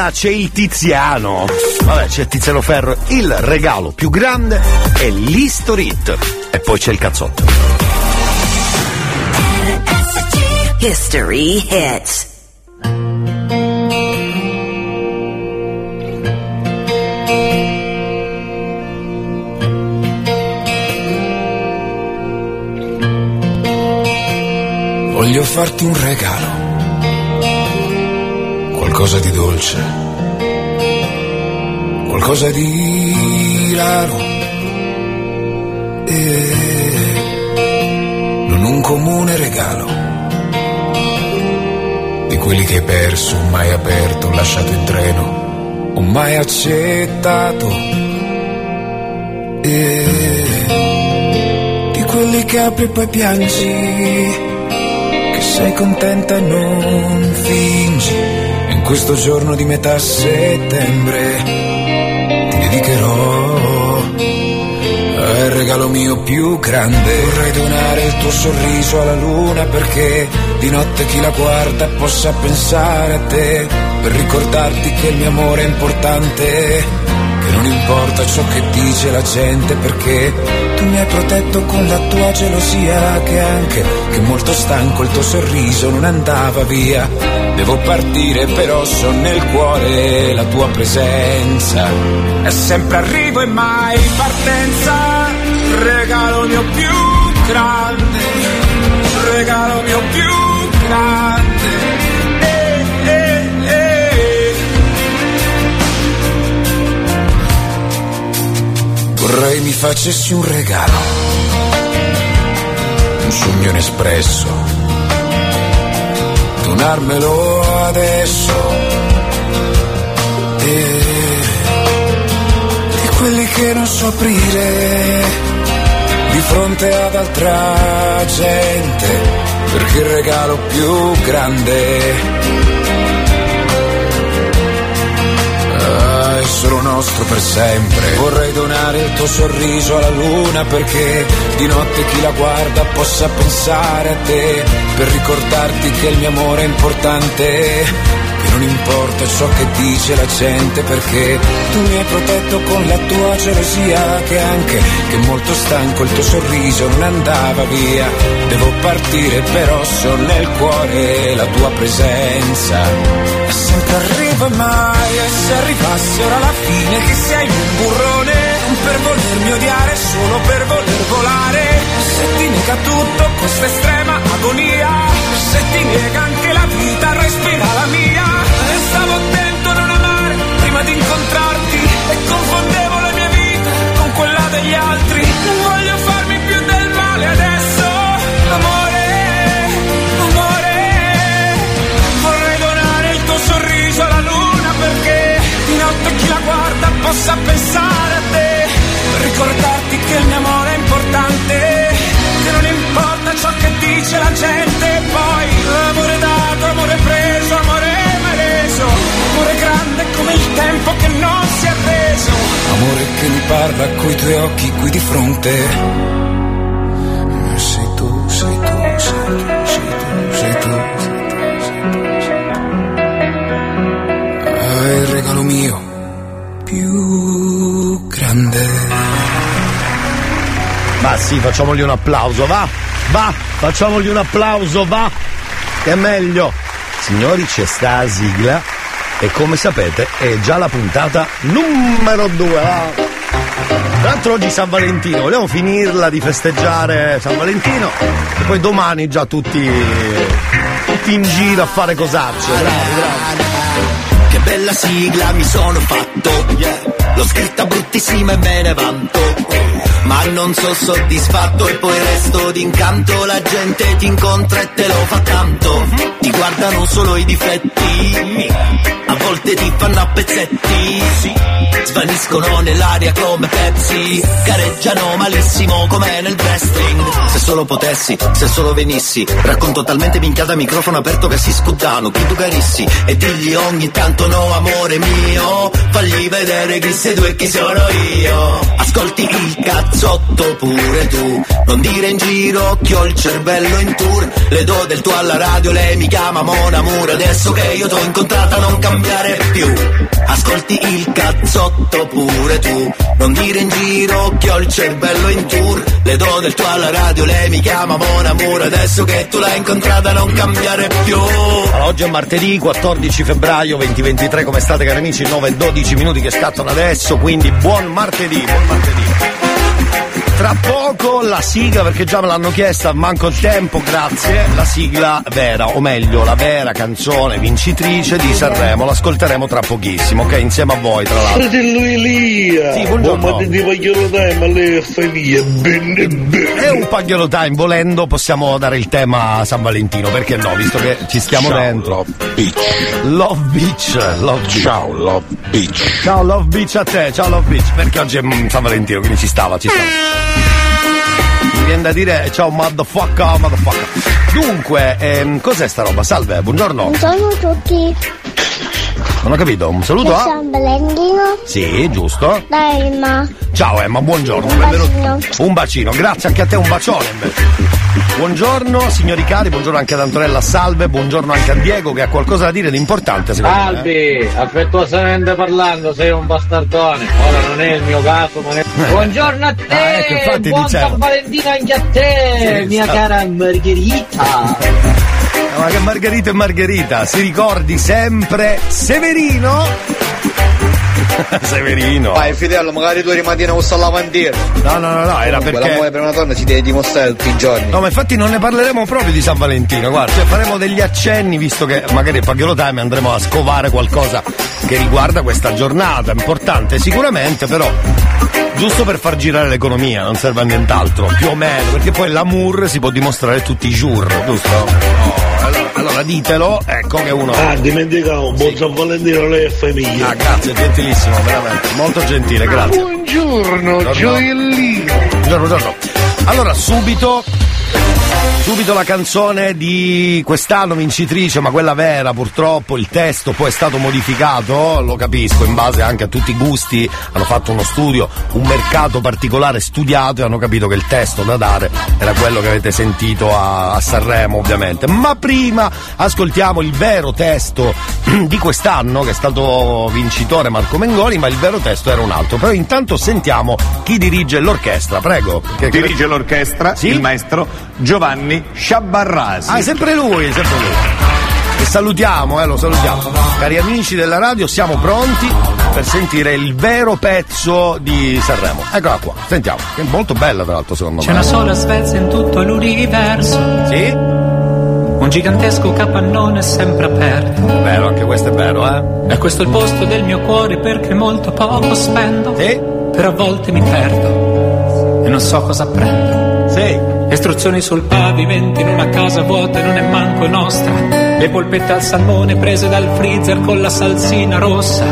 là c'è il Tiziano. Vabbè, c'è Tiziano Ferro. Il regalo più grande è l'History Hit. E poi c'è il cazzotto. History Hits. Voglio farti un regalo, qualcosa di dolce, qualcosa di raro e non un comune regalo di quelli che hai perso, mai aperto, lasciato in treno o mai accettato e di quelli che apri e poi piangi che sei contenta e non fingi. In questo giorno di metà settembre ti dedicherò al regalo mio più grande. Vorrei donare il tuo sorriso alla luna perché di notte chi la guarda possa pensare a te. Per ricordarti che il mio amore è importante che non importa ciò che dice la gente perché tu mi hai protetto con la tua gelosia che anche che molto stanco il tuo sorriso non andava via devo partire però so nel cuore la tua presenza. È sempre arrivo e mai partenza. Regalo mio più grande. Regalo mio più grande. Vorrei mi facessi un regalo, un sogno inespresso, donarmelo adesso. E di quelli che non so aprire di fronte ad altra gente, perché il regalo più grande solo nostro per sempre. Vorrei donare il tuo sorriso alla luna perché di notte chi la guarda possa pensare a te, per ricordarti che il mio amore è importante. Non importa ciò che dice la gente perché tu mi hai protetto con la tua gelosia che anche che molto stanco il tuo sorriso non andava via. Devo partire però so nel cuore la tua presenza. E sempre arriva mai e se arrivasse ora la fine che sei un burrone per volermi odiare solo per voler volare. Se ti nega tutto questa estrema agonia. Se ti nega anche la vita respira la mia stavo attento a non amare prima di incontrarti e confondevo la mia vita con quella degli altri. Non voglio farmi più del male adesso. Amore amore vorrei donare il tuo sorriso alla luna perché di notte chi la guarda possa pensare a te ricordarti che il mio amore come il tempo che non si è reso amore che mi parla coi tuoi occhi qui di fronte sei tu, sei tu, sei tu, sei tu, sei tu, sei tu, sei tu. Ah, il regalo mio più grande. Ma sì, facciamogli un applauso, va! Va! Facciamogli un applauso, va! Che è meglio! Signori, c'è sta la sigla e come sapete è già la puntata numero due, va! Tra l'altro oggi San Valentino, vogliamo finirla di festeggiare San Valentino? E poi domani già tutti, tutti in giro a fare cosacce. Bravi, bravi. Che bella sigla mi sono fatto. L'ho scritta bruttissima e me ne vanto. Ma non so soddisfatto e poi resto d'incanto. La gente ti incontra e te lo fa tanto. Ti guardano solo i difetti volte ti fanno a pezzetti Svaniscono nell'aria come Pepsi Gareggiano malissimo come nel wrestling. Se solo potessi, se solo venissi Racconto talmente minchiata a microfono aperto che si scuddano Chi tu carissi. E digli ogni tanto no amore mio Fagli vedere chi sei tu e chi sono io. Ascolti il cazzotto pure tu Non dire in giro che ho il cervello in tour. Le do del tuo alla radio, lei mi chiama Mon Amour. Adesso che io t'ho incontrata non cambia cambiare più. Ascolti il cazzotto pure tu, non dire in giro che ho il cervello in tour. Le do del tuo alla radio, lei mi chiama Mon Amore, adesso che tu l'hai incontrata non cambiare più. Allora, oggi è martedì 14 febbraio 2023, come state cari amici? 9 e 12 minuti che scattano adesso, quindi buon martedì, buon martedì. Tra poco la sigla, perché già me l'hanno chiesta, manco il tempo, grazie. La sigla vera, o meglio, la vera canzone vincitrice di Sanremo. L'ascolteremo tra pochissimo, ok? Insieme a voi, tra l'altro. Fratello Elia! Sì, buongiorno. Oh, ma ti voglio time, lei è famiglia, bene bene. È un pagliolo time, volendo possiamo dare il tema a San Valentino, perché no, visto che ci stiamo Ciao, dentro. Love Beach. Love Beach, Love Beach. Ciao Love Beach. Ciao Love Beach a te, ciao Love Beach, perché oggi è San Valentino, quindi ci stava, ci stava. Viene da dire ciao motherfucker, motherfucker. Dunque, ehm, cos'è sta roba? Salve, buongiorno. Buongiorno a tutti, Non ho capito, un saluto a... San Valentino Sì, giusto. da Elma. Ciao Emma, buongiorno. Un benvenuto. bacino. Un bacino, grazie anche a te, un bacione. Buongiorno signori cari, buongiorno anche ad Antonella Salve, buongiorno anche a Diego che ha qualcosa da dire di importante secondo me. eh. Albi, affettuosamente parlando, sei un bastardone. Ora non è il mio caso, ma è... Buongiorno a te! Ah, ecco, infatti Buon dicevo. San Valentino anche a te, Sì, mia sta- cara Margherita! Ma che Margherita e Margherita, si ricordi sempre Severino? Severino. Vai Fidel, magari tu rimattina con sta lavandiera. No, no, no, no, era L'amore perché. per una donna si deve dimostrare tutti i giorni. No, ma infatti non ne parleremo proprio di San Valentino, guarda, cioè faremo degli accenni, visto che magari a Pagliolo Time andremo a scovare qualcosa che riguarda questa giornata, importante sicuramente, però giusto per far girare l'economia, non serve a nient'altro, più o meno, perché poi l'amour si può dimostrare tutti i jour, giusto? Oh, allora, ditelo, ecco che uno... Ah, dimenticavo, buon San Valentino, lei è famiglia. Ah, grazie, gentilissimo, veramente, molto gentile, grazie. Buongiorno, gioiellino. Buongiorno, buongiorno. Allora, subito. Subito la canzone di quest'anno vincitrice, ma quella vera purtroppo, il testo poi è stato modificato, lo capisco, in base anche a tutti i gusti, hanno fatto uno studio, un mercato particolare studiato e hanno capito che il testo da dare era quello che avete sentito a, a Sanremo ovviamente. Ma prima ascoltiamo il vero testo di quest'anno, che è stato vincitore Marco Mengoni, ma il vero testo era un altro. Però intanto sentiamo chi dirige l'orchestra, prego. Dirige l'orchestra Sì? il maestro Giovanni Sciabarrasi. Ah, è sempre lui, è sempre lui. E salutiamo, eh, lo salutiamo. Cari amici della radio, siamo pronti per sentire il vero pezzo di Sanremo. Eccola qua, sentiamo. Che è molto bella, tra l'altro, secondo C'è me. una sola Svezia in tutto l'universo, Sì? un gigantesco capannone sempre aperto. Vero, anche questo è vero, eh? E questo è il posto del mio cuore perché molto poco spendo, Sì? però a volte mi perdo e non so cosa prendo. Sì. Istruzioni sul pavimento in una casa vuota e non è manco nostra. Le polpette al salmone prese dal freezer con la salsina rossa.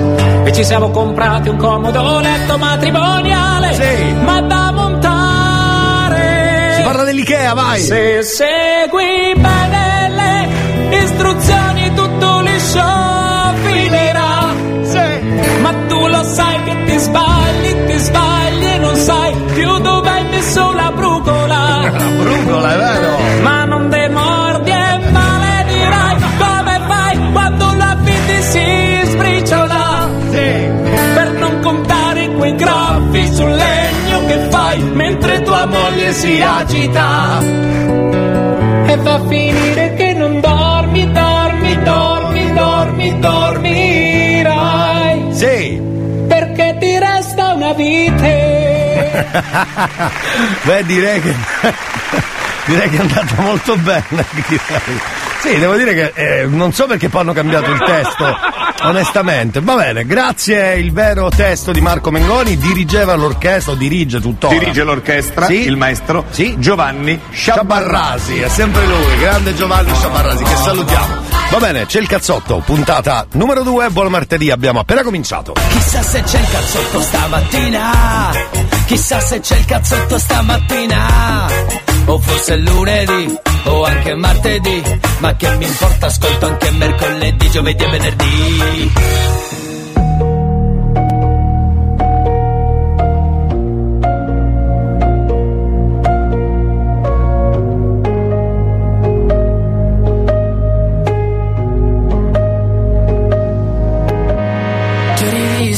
E ci siamo comprati un comodo letto matrimoniale. Sì. Ma da montare. Si parla dell'Ikea, vai! Se segui bene le istruzioni tutto liscio finirà. Ma tu lo sai che ti sbagli, ti sbagli è vero? Ma non demordi e maledirai come fai quando la vita si sbriciola. Per non contare quei graffi sul legno che fai mentre tua moglie si agita. E va a finire che non dormi, dormi, dormi, dormi, dormirai. Sì. Perché ti resta una vite. Beh, direi che. Direi che è andata molto bene. Sì, devo dire che eh, non so perché poi hanno cambiato il testo, onestamente. Va bene, grazie il vero testo di Marco Mengoni, dirigeva l'orchestra, o dirige tuttora. Dirige l'orchestra Sì? il maestro Sì? Giovanni Sciabarrasi, Sciabarrasi. è sempre lui, grande Giovanni Sciabarrasi, che salutiamo. Va bene, c'è il cazzotto, puntata numero 2, buon martedì, abbiamo appena cominciato. Chissà se c'è il cazzotto stamattina. Chissà se c'è il cazzotto stamattina. O forse lunedì, o anche martedì. Ma che mi importa, ascolto anche mercoledì, giovedì e venerdì.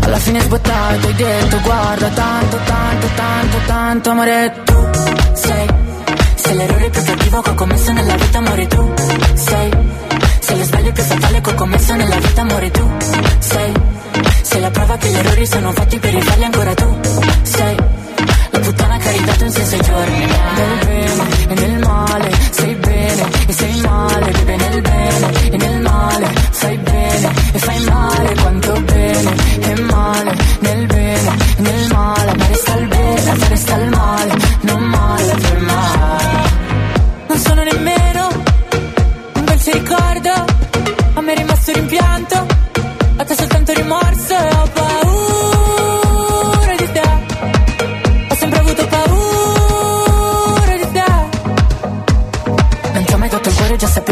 alla fine sbottato hai detto guarda tanto, tanto, tanto, tanto amore tu sei Se l'errore più cattivo che ho commesso nella vita amore tu sei Se lo sbaglio più fatale che ho commesso nella vita amore tu sei Se la prova che gli errori sono fatti per rifarli ancora tu sei puttana che ha ridato un senso ai giorni Nel bene e nel male. Sei bene e sei male Bebe nel bene e nel male. Fai bene e fai male Quanto bene e male. Nel bene e nel male Ma resta il bene, ma resta il male. Non male per male. Non sono nemmeno un dolce ricordo. A me è rimasto rimpianto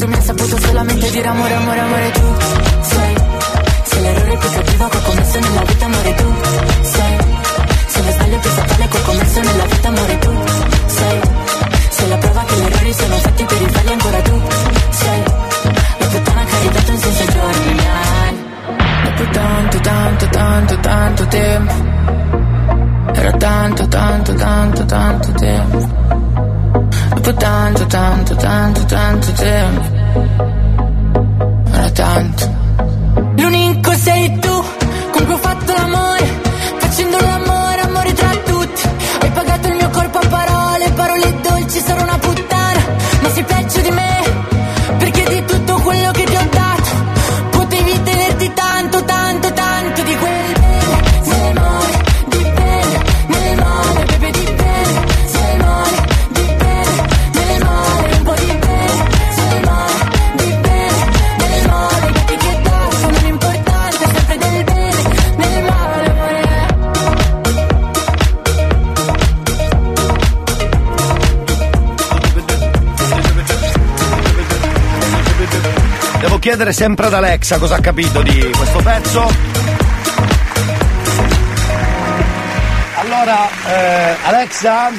Tu mi hai saputo solamente dire amore, amore, amore tu Sei, sei l'errore più cattivo che ho commesso nella vita amore tu Sei, sei lo sbaglio più fatale che ho commesso nella vita amore tu Sei, sei la prova che gli errori sono fatti per rifarli ancora tu Sei, la puttana che ha ridato un senso ai. Dopo tanto, tanto, tanto, tanto tempo. Era tanto, tanto, tanto, tanto tempo Dopo tanto, tanto, tanto, tanto tempo. Era tanto. L'unico sei tu con cui ho fatto l'amore. Facendo l'amore, amore tra tutti. Hai pagato il mio corpo a parole, parole dolci Sarò una puttana, ma sei peggio di me chiedere sempre ad Alexa cosa ha capito di questo pezzo. Allora, eh, Alexa?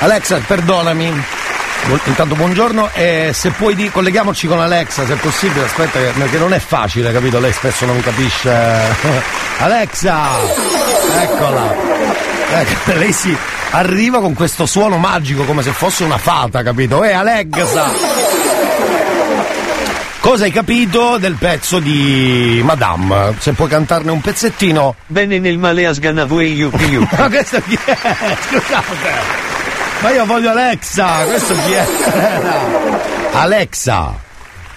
Alexa, perdonami. Intanto buongiorno e se puoi di- colleghiamoci con Alexa se è possibile, aspetta perché non è facile, capito? Lei spesso non capisce. Alexa! Eccola! Ecco, lei si arriva con questo suono magico come se fosse una fata, capito? Eh Alexa! Cosa hai capito del pezzo di Madame? Se puoi cantarne un pezzettino. Bene nel male a sganavue yuki yuki. Ma questo chi è? Scusate! Ma io voglio Alexa! Questo chi è? Alexa!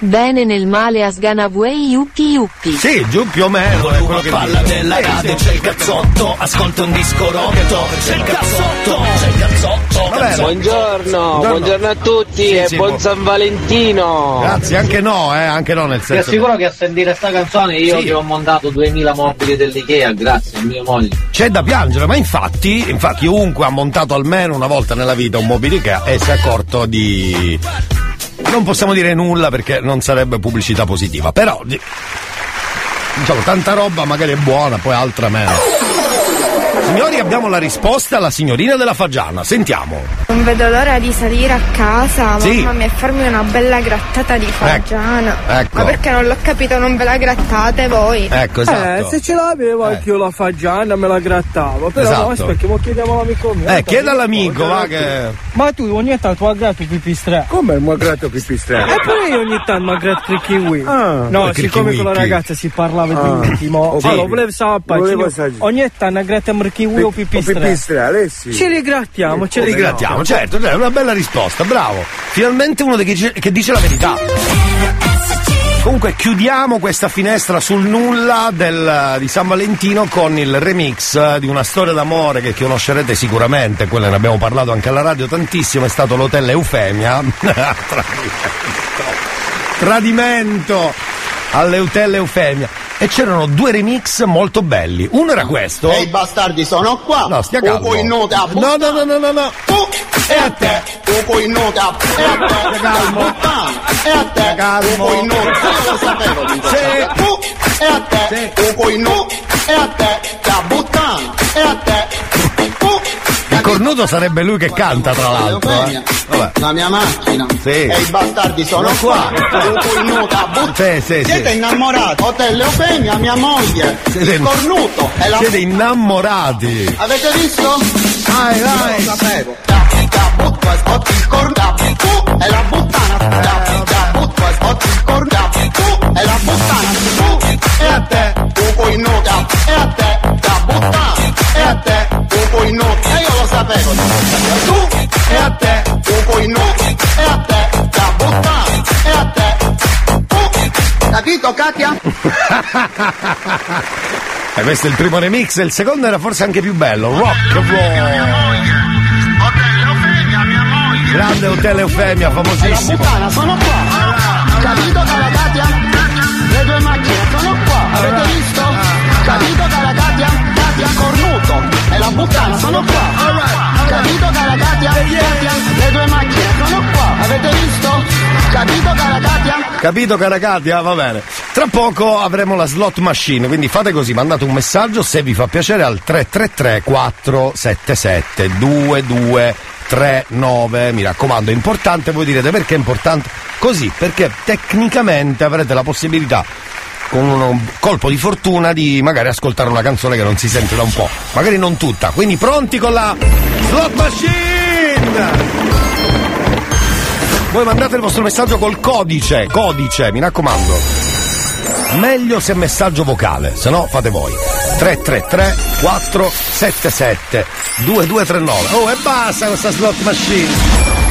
Bene nel male a Sganavue Yuki Yuki. Sì, giù più o meno. È quello che Palla della radio, c'è il cazzotto, ascolta un disco rotto, c'è il cazzotto, c'è il cazzotto. Vabbè, Buongiorno, buongiorno a tutti Sì, e sì, buon San Valentino. Grazie, anche no, eh, anche no nel Ti senso. assicuro che a sentire sta canzone io Sì. che ho montato 2000 mobili dell'Ikea, grazie a mia moglie. C'è da piangere, ma infatti, infatti chiunque ha montato almeno una volta nella vita un mobile Ikea e si è accorto di. Non possiamo dire nulla perché non sarebbe pubblicità positiva, però di- diciamo tanta roba magari è buona, poi altra meno. Signori, abbiamo la risposta alla signorina della Fagiana, sentiamo. Non vedo l'ora di salire a casa, Sì. mamma mia, e farmi una bella grattata di fagiana. ecco. Ma perché non l'ho capito, non ve la grattate voi? Ecco, Eh, se ce l'avevo anch'io la fagiana me la grattavo, però Esatto. no, aspetta, che mo chiediamo all'amico mio. Eh, chieda all'amico, va che. Ma tu ogni tanto mi gratto pipistrello. Come il grato pipistrello? E pure io ogni tanto mi gratto il kiwi. Ah. no, siccome con la ragazza si parlava Ah. di intimo, Sì. allora volevo sapere, ogni tanto grattiamo il perché io pipistrello. pipistrello, eh sì. Ci rigrattiamo, ci Ci rigrattiamo, certo, è una bella risposta, bravo. Finalmente uno che dice, che dice la verità. Comunque chiudiamo questa finestra sul nulla del- di San Valentino con il remix di una storia d'amore che conoscerete sicuramente, quella ne abbiamo parlato anche alla radio tantissimo, è stato l'hotel Eufemia. Tradimento. Tradimento all'hotel Eufemia. E c'erano due remix molto belli. Uno era questo. Ehi bastardi sono qua No, stia calmo. In nota No, no, no, no, no, no. Tu e a te Uco in nota E a te calmo. E a te calmo. In nota lo sapevo di. Tu e a te Uco in nota E a te Da buttana E a te Tu Il cornuto sarebbe lui che canta, tra l'altro. Eh. Vabbè. La mia macchina Sì. E i bastardi sono Sono qua qua. Sì, sì, Siete sì. innamorati Hotel Eufemia mia moglie Siete- Il cornuto E la Siete innamorati. Avete visto? Vai, vai. Lo sapevo. Da, da, butto e sbotti il corno. Da, tu e la buttana. Da, da, butto e sbotti il corno. Da, tu e la buttana. Tu e a te. Tu puoi nuda. E a te. Da buttana. E a te. Puoi nuda. E io lo sapevo. Tu e a te. Tu puoi nuda. E a te. Da buttana. E a te. Tu. Capito Katia? E questo è il primo remix, il secondo era forse anche più bello. Rock roll. Grande Hotel Eufemia, famosissimo. buttana sono qua. Capito cara Katia? Le due macchine sono qua. Avete visto? Capito cara Katia? Katia cornuto. La buttana sono qua. Capito cara Katia? Katia? Le due macchine sono qua. Avete visto? Capito cara Katia? Capito cara Katia? Va bene. Tra poco avremo la slot machine, quindi fate così, mandate un messaggio se vi fa piacere al 333 477 2239. Mi raccomando, è importante, voi direte perché è importante? Così, perché tecnicamente avrete la possibilità con un colpo di fortuna di magari ascoltare una canzone che non si sente da un po', magari non tutta. Quindi pronti con la slot machine! Voi mandate il vostro messaggio col codice, codice, mi raccomando. Meglio se messaggio vocale, se no fate voi. 333 477 2239. Oh, e basta questa slot machine.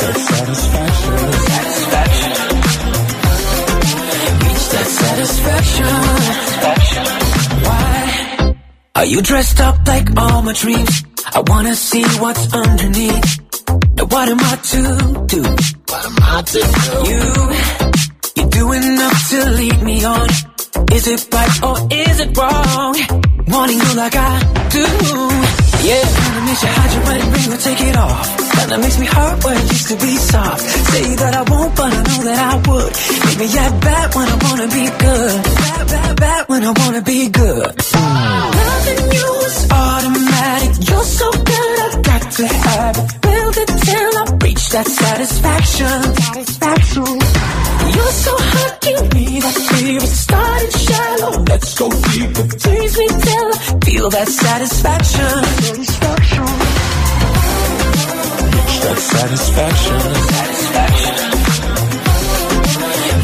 Satisfaction. That satisfaction. Satisfaction. Reach that satisfaction. Why? Are you dressed up like all my dreams? I wanna see what's underneath. Now what am I to do? What am I to do? You, you do enough to lead me on. Is it right or is it wrong? Wanting you like I do. Yeah, kinda makes you hide your wedding ring or take it off. Kinda makes me hurt where it used to be soft. Say that I won't, but I know that I would. Make me act bad when I wanna be good. Bad, bad, bad when I wanna be good. Mm. Loving you is automatic. You're so good, to have. Build it till I reach that satisfaction. Satisfaction. You're so hot, give me that fever. Started shallow, let's go deeper. Tease me till I feel that satisfaction. Satisfaction. Reach that satisfaction. Satisfaction.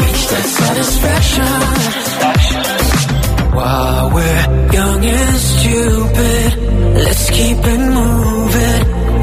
Reach that satisfaction. Doing. While we're young and stupid, let's keep it moving.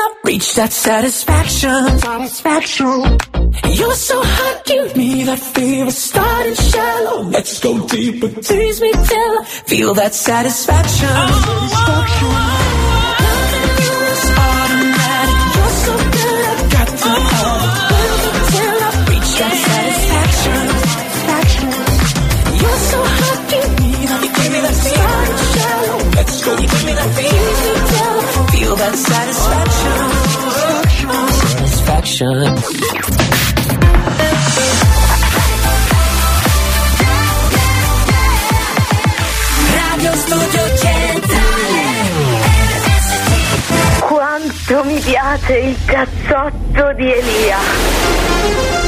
I reach that satisfaction. Satisfaction. You're so hot, give me that fever. Starting shallow, let's go deeper. Tease me till I feel that satisfaction. satisfaction. Loving you is automatic. You're so good, I got to have it. Build it till I reach that satisfaction. satisfaction. You're so hot, give me that me starting shallow. Let's go, you give me that fever. Tease me till I feel that satisfaction. Centrale Quanto mi piace il cazzotto di Elia.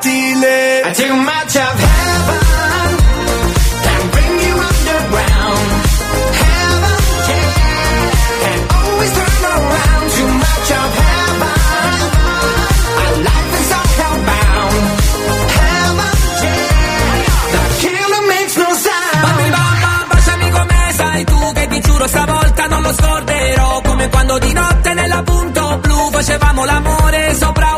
proiettile I too much of heaven. Can bring you underground. Heaven, yeah. Can always turn around. Too much of heaven. Our life is all hellbound. Heaven, yeah. The killer makes no sound. Bambi bamba, baciami come sai tu che ti giuro stavolta non lo scorderò Come quando di notte nella punto blu facevamo l'amore sopra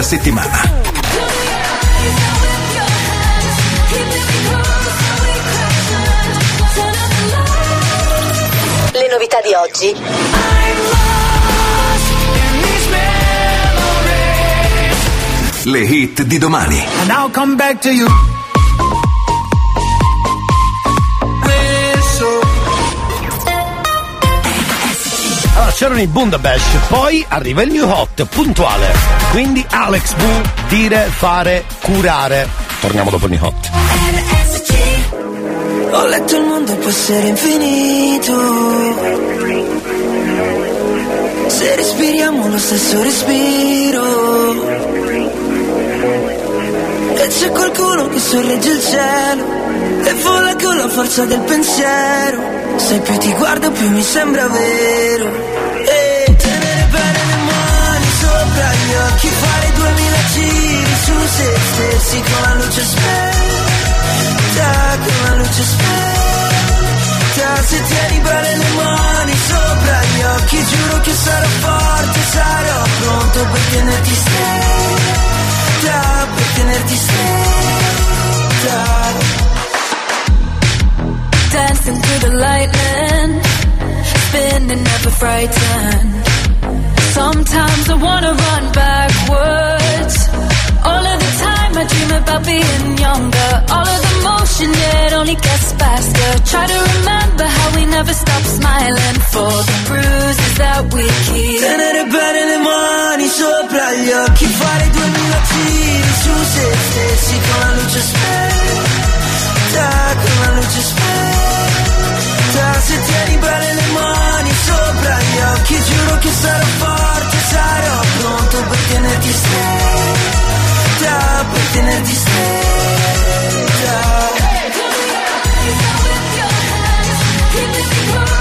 della settimana. Le novità di oggi. Le hit di domani. C'erano i Bundabash, poi arriva il new hot, puntuale. Quindi Alex Bu, dire, fare, curare. Torniamo dopo il new hot. Ho letto il mondo può essere infinito Se respiriamo lo stesso respiro E c'è qualcuno che sorregge il cielo E vola con la forza del pensiero Se più ti guardo più mi sembra vero occhi Fare duemila giri su se stessi con la luce spenta con la luce spenta Se tieni bene le mani sopra gli occhi Giuro che sarò forte, sarò pronto per tenerti stretta Per tenerti stretta through the lightning, spinning, never frightened. Sometimes I wanna run backwards. All of the time I dream about being younger. All of the motion, yeah, it only gets faster. Try to remember how we never stop smiling for the bruises that we keep. Tenere bene le mani sopra gli occhi, fare duemila giri su se stessi con la luce spenta, con la luce spenta. Se tieni bene le mani sopra gli occhi, giuro che sarò forte, sarò pronto per tenerti stretta, per tenerti stretta. Dire,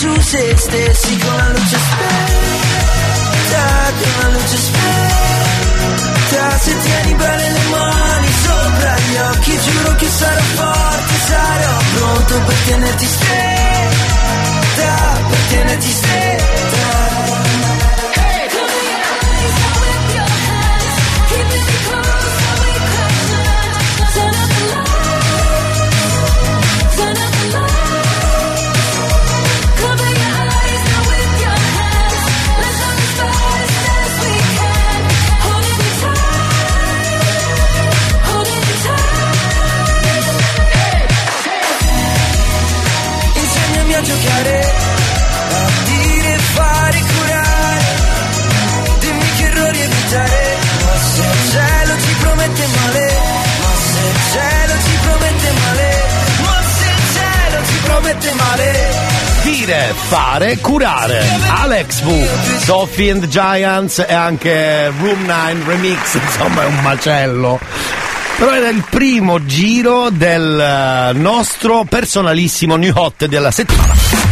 su se stessi con la luce spenta, con la luce spenta. Se tieni bene le mani sopra gli occhi, giuro che sarò forte, sarò pronto per tenerti stretta, per tenerti stretta. Dire, fare, curare. Alex V, Sophie and Giants e anche Room 9 Remix, insomma è un macello. Però era il primo giro del eh, nostro personalissimo new hot della settimana.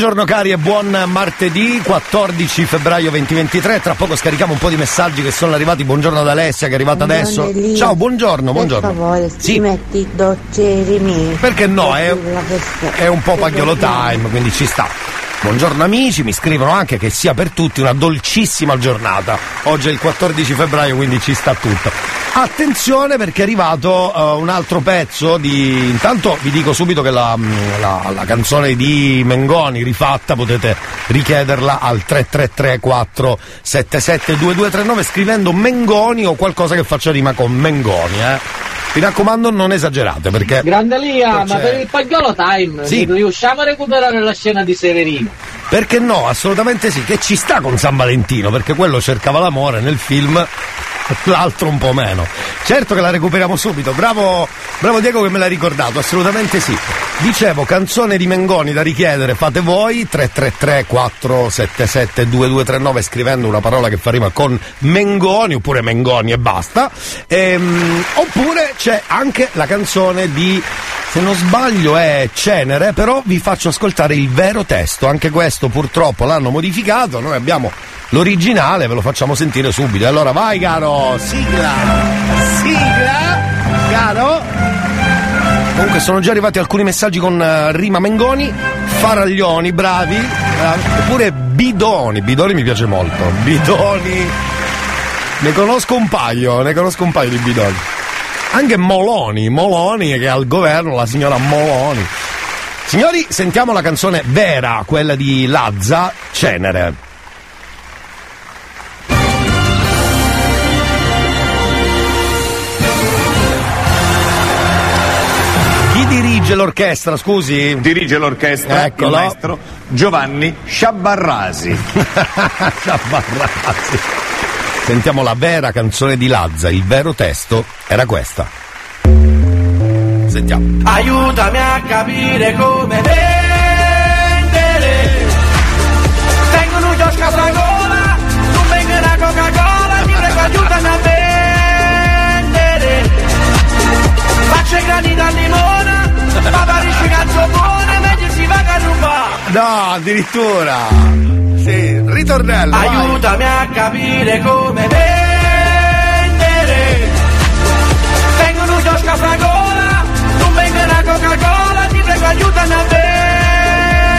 Buongiorno cari e buon martedì 14 febbraio 2023. Tra poco scarichiamo un po' di messaggi che sono arrivati. Buongiorno ad Alessia che è arrivata adesso. Elia. Ciao, buongiorno, Per buongiorno. favore, Sì. ti metti doccerimi. Perché no? È, è un po' pagliolo time, quindi ci sta. Buongiorno amici, mi scrivono anche che sia per tutti una dolcissima giornata. Oggi è il 14 febbraio, quindi ci sta tutto. Attenzione perché è arrivato eh, un altro pezzo di. Intanto vi dico subito che la, la- la canzone di Mengoni rifatta potete richiederla al 333 477 2239 scrivendo Mengoni o qualcosa che faccia rima con Mengoni, eh. Mi raccomando, non esagerate perché. Grande Lia, ma per il pagliolo time Sì. riusciamo a recuperare la scena di Severino. Perché no? Assolutamente sì, che ci sta con San Valentino, perché quello cercava l'amore nel film, l'altro un po' meno. Certo che la recuperiamo subito, bravo, bravo Diego che me l'ha ricordato, assolutamente sì. Dicevo, canzone di Mengoni da richiedere, fate voi, 333 477 2239 scrivendo una parola che fa rima con Mengoni, oppure Mengoni e basta. Ehm, oppure c'è anche la canzone di se non sbaglio è Cenere, però vi faccio ascoltare il vero testo, anche questo purtroppo l'hanno modificato, noi abbiamo l'originale, ve lo facciamo sentire subito. Allora vai caro, sigla, sigla, caro. Comunque sono già arrivati alcuni messaggi con eh, rima Mengoni, faraglioni, bravi, bravi, oppure bidoni, bidoni mi piace molto, bidoni, ne conosco un paio, ne conosco un paio di bidoni. Anche Moloni, Moloni che è al governo, la signora Moloni. Signori, sentiamo la canzone vera, quella di Lazza, Cenere. Chi dirige l'orchestra, scusi? Dirige l'orchestra Eccolo. il maestro Giovanni Sciabarrasi. Sciabarrasi. Sentiamo la vera canzone di Lazza, il vero testo era questa. Sentiamo. Aiutami a capire come vendere. Tengo un giosca sagola, tu vengono a Coca-Cola, ti prego aiutami a vendere. Faccio i grani da limone, papà risci cazzo buone, meglio si va a rubare. No, addirittura. Sì, ritornello. vai. Aiutami a capire come vendere. Vengono un chiosco a fragola, non venga una Coca-Cola, ti prego aiutami a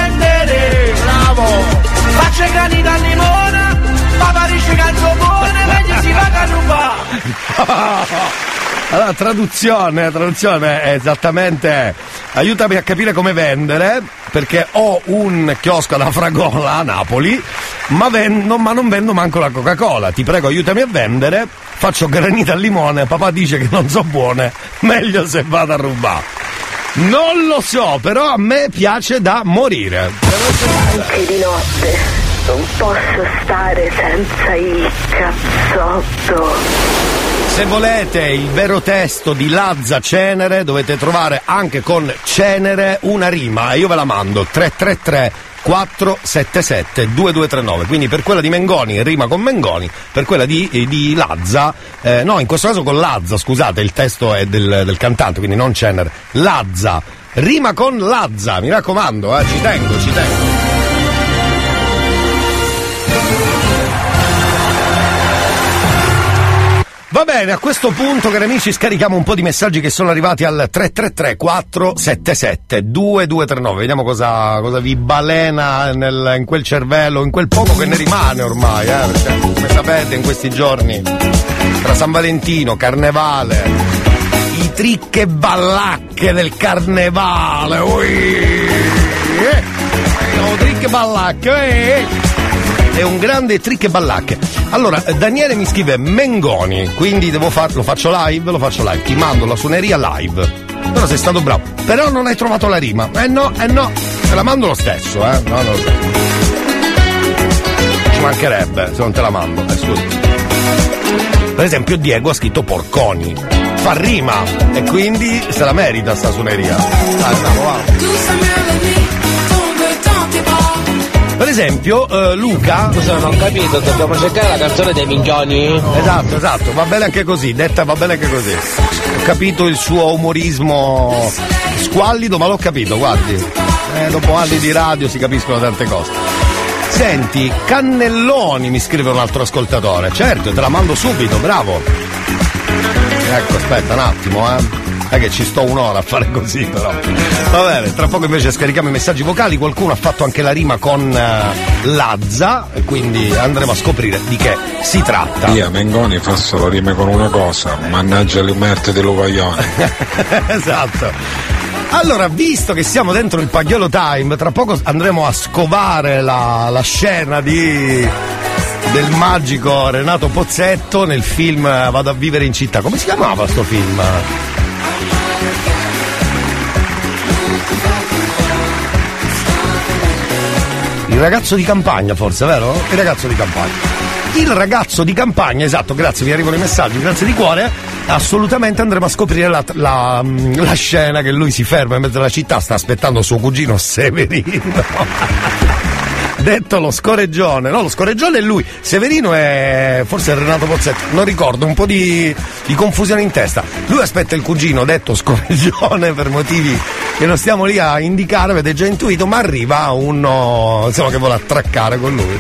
vendere. Bravo! Faccio i grani da limone, papà risci cazzo buone, meglio si va a rubare. Allora, traduzione, traduzione esattamente aiutami a capire come vendere, perché ho un chiosco alla fragola a Napoli, ma, vendo, ma non vendo manco la Coca-Cola. Ti prego, aiutami a vendere, faccio granita al limone, papà dice che non so buone, meglio se vado a rubare. Non lo so, però a me piace da morire. Anche di notte non posso stare senza il cazzotto. Se volete il vero testo di Lazza Cenere dovete trovare anche con Cenere una rima e io ve la mando. 333 477 2239 quindi per quella di Mengoni rima con Mengoni per quella di, eh, di Lazza eh, no in questo caso con Lazza scusate il testo è del, del cantante quindi non Cenere. Lazza rima con Lazza mi raccomando eh, ci tengo ci tengo Va bene, a questo punto, cari amici, scarichiamo un po' di messaggi che sono arrivati al 333 477 2239. Vediamo cosa, cosa vi balena nel- in quel cervello, in quel poco che ne rimane ormai, eh, perché come sapete in questi giorni, tra San Valentino, Carnevale, i trick e ballacche del Carnevale, ui, eh, oh, trick e ballacche, eh. È un grande trick e ballacche. Allora, eh, Daniele mi scrive Mengoni, quindi devo far, lo faccio live, lo faccio live, ti mando la suoneria live. Però sei stato bravo. Però non hai trovato la rima. Eh no, eh no. Te la mando lo stesso, eh. No, no. Ci mancherebbe se non te la mando, eh, scusa. Per esempio Diego ha scritto porconi. Fa rima e quindi se la merita sta suoneria. Bravo, va. Per esempio, eh, Luca. Scusa, non ho capito, dobbiamo cercare la canzone dei minchioni? Esatto, esatto, va bene anche così, detta va bene anche così. Ho capito il suo umorismo squallido, ma l'ho capito, guardi. Eh, dopo anni di radio si capiscono tante cose. Senti, cannelloni mi scrive un altro ascoltatore. Certo, te la mando subito, bravo. Ecco, aspetta un attimo, eh. È che ci sto un'ora a fare così, però. Va bene, tra poco invece scarichiamo i messaggi vocali. Qualcuno ha fatto anche la rima con eh, Lazza, quindi andremo a scoprire di che si tratta. Via, Mengoni fa solo rime con una cosa, mannaggia le merte dell'uvaglione. esatto. Allora, visto che siamo dentro il Pagliolo Time, tra poco andremo a scovare la, la scena di del magico Renato Pozzetto nel film Vado a vivere in città. Come si chiamava sto film? Ragazzo di campagna, forse, vero? Il ragazzo di campagna. Il ragazzo di campagna, esatto, grazie, mi arrivano i messaggi, grazie di cuore. Assolutamente andremo a scoprire la, la- la scena che lui si ferma in mezzo alla città, sta aspettando suo cugino Severino. Detto lo scoreggione, no, lo scoreggione è lui, Severino è forse Renato Pozzetto, non ricordo, un po' di, di confusione in testa. Lui aspetta il cugino, detto scoreggione per motivi che non stiamo lì a indicare, avete già intuito, ma arriva uno insomma, che vuole attraccare con lui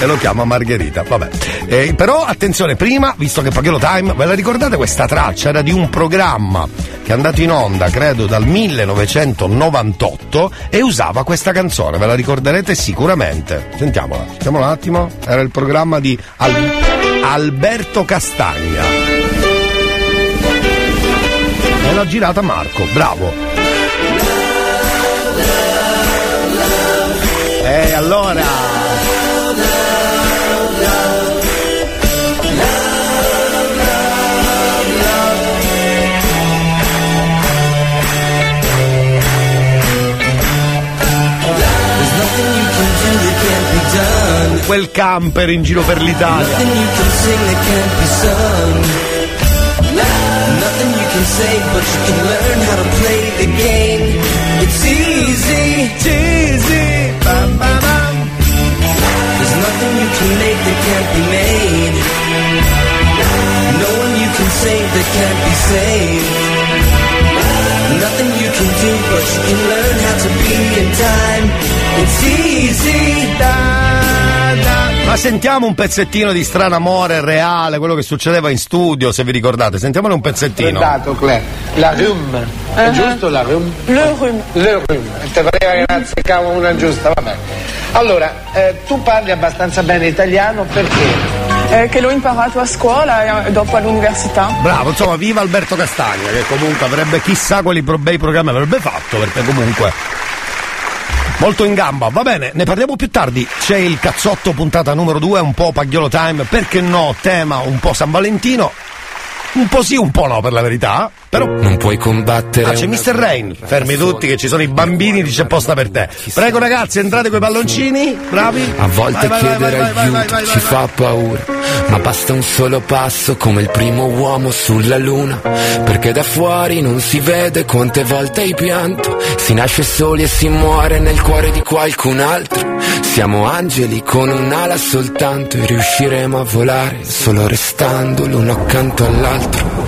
e lo chiama Margherita. Vabbè. Eh, però attenzione, prima, visto che Paghello Time, ve la ricordate questa traccia? Era di un programma che è andato in onda, credo, dal 1998 e usava questa canzone, ve la ricorderete sicuramente. Sentiamola, sentiamola un attimo. Era il programma di Al- Alberto Castagna. E l'ha girata Marco, bravo. E allora. quel camper in giro per l'Italia. Nothing you can do, but you can learn how to be in time. It's easy. Time. Ma sentiamo un pezzettino di strano amore reale, quello che succedeva in studio, se vi ricordate. Sentiamone un pezzettino. Dato, Claire. La rhum. È Ah. giusto la rhum? Le rhume. Le rhum. Te pareva che azzeccavo una giusta, vabbè. Allora, eh, tu parli abbastanza bene italiano perché? Eh, che l'ho imparato a scuola e dopo all'università. Bravo, insomma, viva Alberto Castagna, che comunque avrebbe chissà quali bei programmi avrebbe fatto, perché comunque. Molto in gamba, va bene, ne parliamo più tardi. C'è il cazzotto puntata numero 2, un po' Pagliolo Time, perché no, tema un po' San Valentino. Un po' sì, un po' no, per la verità. Però. Non puoi combattere. Ah, c'è Mr. Rain. Fermi tutti che ci sono i bambini, dice apposta per te. Prego ragazzi, entrate coi palloncini. Bravi. A volte Vai, chiedere vai, vai, aiuto ci fa paura, ma basta un solo passo come il primo uomo sulla luna, perché da fuori non si vede quante volte hai pianto, si nasce soli e si muore nel cuore di qualcun altro. Siamo angeli con un'ala soltanto e riusciremo a volare solo restando l'uno accanto all'altro.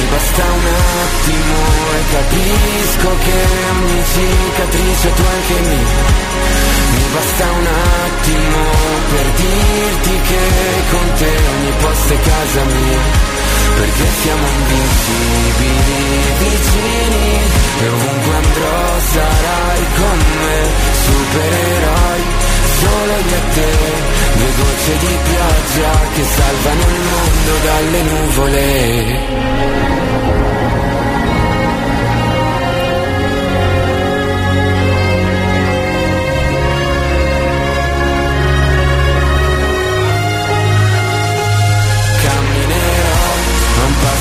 mi basta un attimo e capisco che ogni cicatrice tu anche mia. Mi basta un attimo per dirti che con te ogni posto è casa mia. Perché siamo invincibili vicini e ovunque andrò sarai con me, supereroi solo io e te, due gocce di pioggia che salvano il mondo dalle nuvole.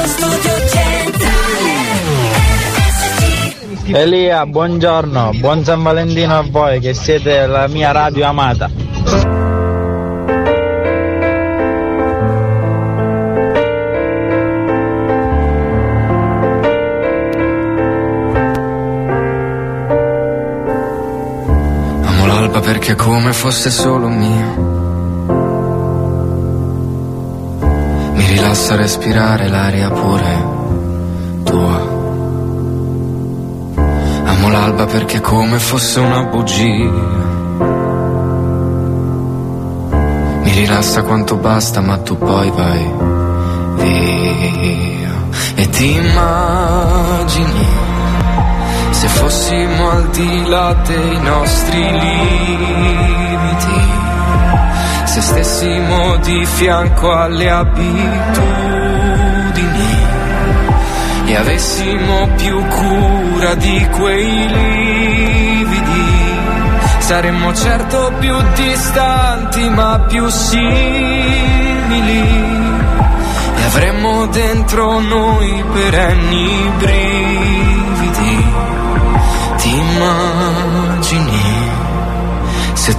Radio Studio Centrale Elia, buongiorno, buon San Valentino a voi che siete la mia radio amata. Amo l'alba perché è come fosse solo mia. Rilassa respirare l'aria pure tua. Amo l'alba perché è come fosse una bugia. Mi rilassa quanto basta, ma tu poi vai via. E ti immagini se fossimo al di là dei nostri limiti, Se stessimo di fianco alle abitudini e avessimo più cura di quei lividi, saremmo certo più distanti ma più simili e avremmo dentro noi perenni brividi. Ti immagini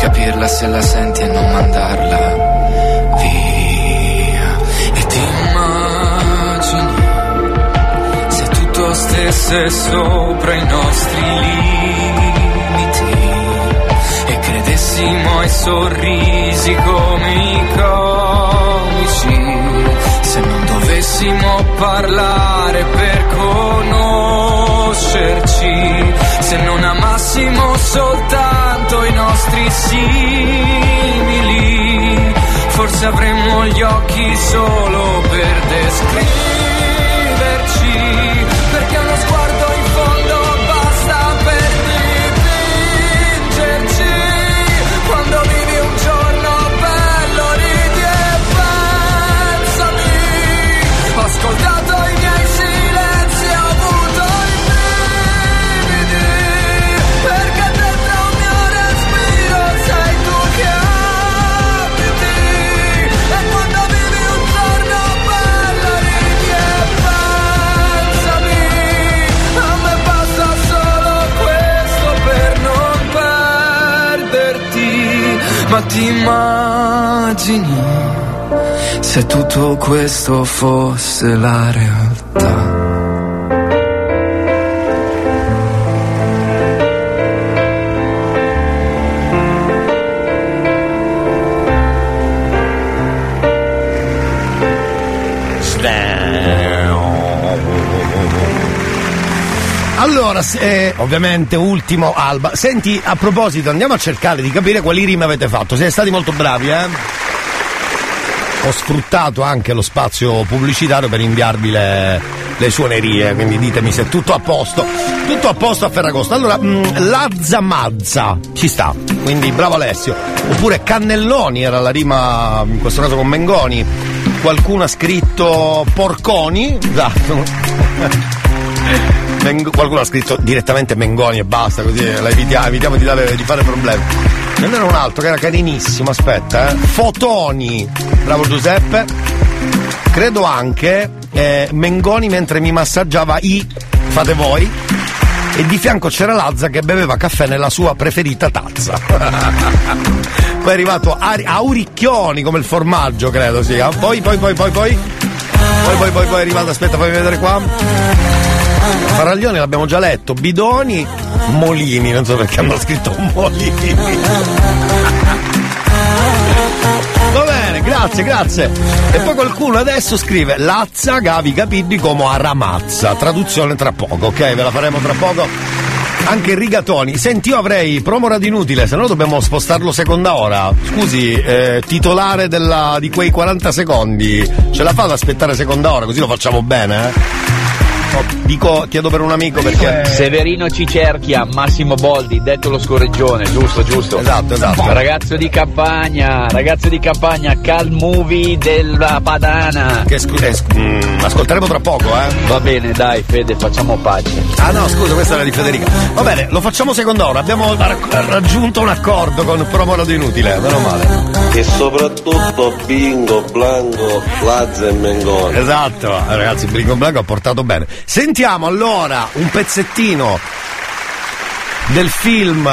Capirla se la senti e non mandarla via. E ti immagini se tutto stesse sopra i nostri limiti e credessimo ai sorrisi come i comici. Se non dovessimo parlare per conoscerci, se non amassimo soltanto simili, forse avremmo gli occhi solo per descriverci, perché ma ti immagini se tutto questo fosse la realtà. Allora, se- eh, ovviamente ultimo Alba. Senti, a proposito, andiamo a cercare di capire quali rime avete fatto. Siete stati molto bravi, eh? Ho sfruttato anche lo spazio pubblicitario per inviarvi le, le suonerie, quindi ditemi se è tutto a posto. Tutto a posto a Ferragosto. Allora, mh, Lazza Mazza ci sta, quindi bravo Alessio. Oppure Cannelloni era la rima, in questo caso con Mengoni. Qualcuno ha scritto Porconi, esatto. Meng- qualcuno ha scritto direttamente Mengoni e basta, così la evitiamo, evitiamo di, dare- di fare problemi. Ce n'era un altro che era carinissimo, aspetta, eh. Fotoni, bravo Giuseppe. Credo anche eh, Mengoni mentre mi massaggiava i fate voi. E di fianco c'era Lazza che beveva caffè nella sua preferita tazza. poi è arrivato Ari- Auricchioni come il formaggio, credo sia. Poi, poi, poi, poi, poi. Poi, poi, poi, poi è arrivato, aspetta, fammi vedere qua. Faraglioni l'abbiamo già letto, Bidoni, Molini, non so perché hanno scritto Molini. Va bene, grazie, grazie. E poi qualcuno adesso scrive Lazza Gavi Capiddi come Aramazza, traduzione tra poco, ok? Ve la faremo tra poco. Anche rigatoni. Senti, io avrei promo radio inutile, se no dobbiamo spostarlo seconda ora. Scusi, eh, titolare della- di quei 40 secondi, ce la fa ad aspettare seconda ora, così lo facciamo bene, eh? Dico, chiedo per un amico perché. Severino Cicerchia, Massimo Boldi, detto lo scorreggione, giusto, giusto. Esatto, esatto. Ragazzo di campagna, ragazzo di campagna, cal movie della Padana. Che scu- eh, scu- mm, ascolteremo tra poco, eh. Va bene, dai, Fede, facciamo pace. Ah no, scusa, questa era di Federica. Va bene, lo facciamo seconda ora. Abbiamo ra- raggiunto un accordo con promo radio inutile, meno male. E soprattutto Bingo, Blanco, Lazza e Mengoni. Esatto, eh, ragazzi, Brinco Blanco ha portato bene. Sentiamo allora un pezzettino del film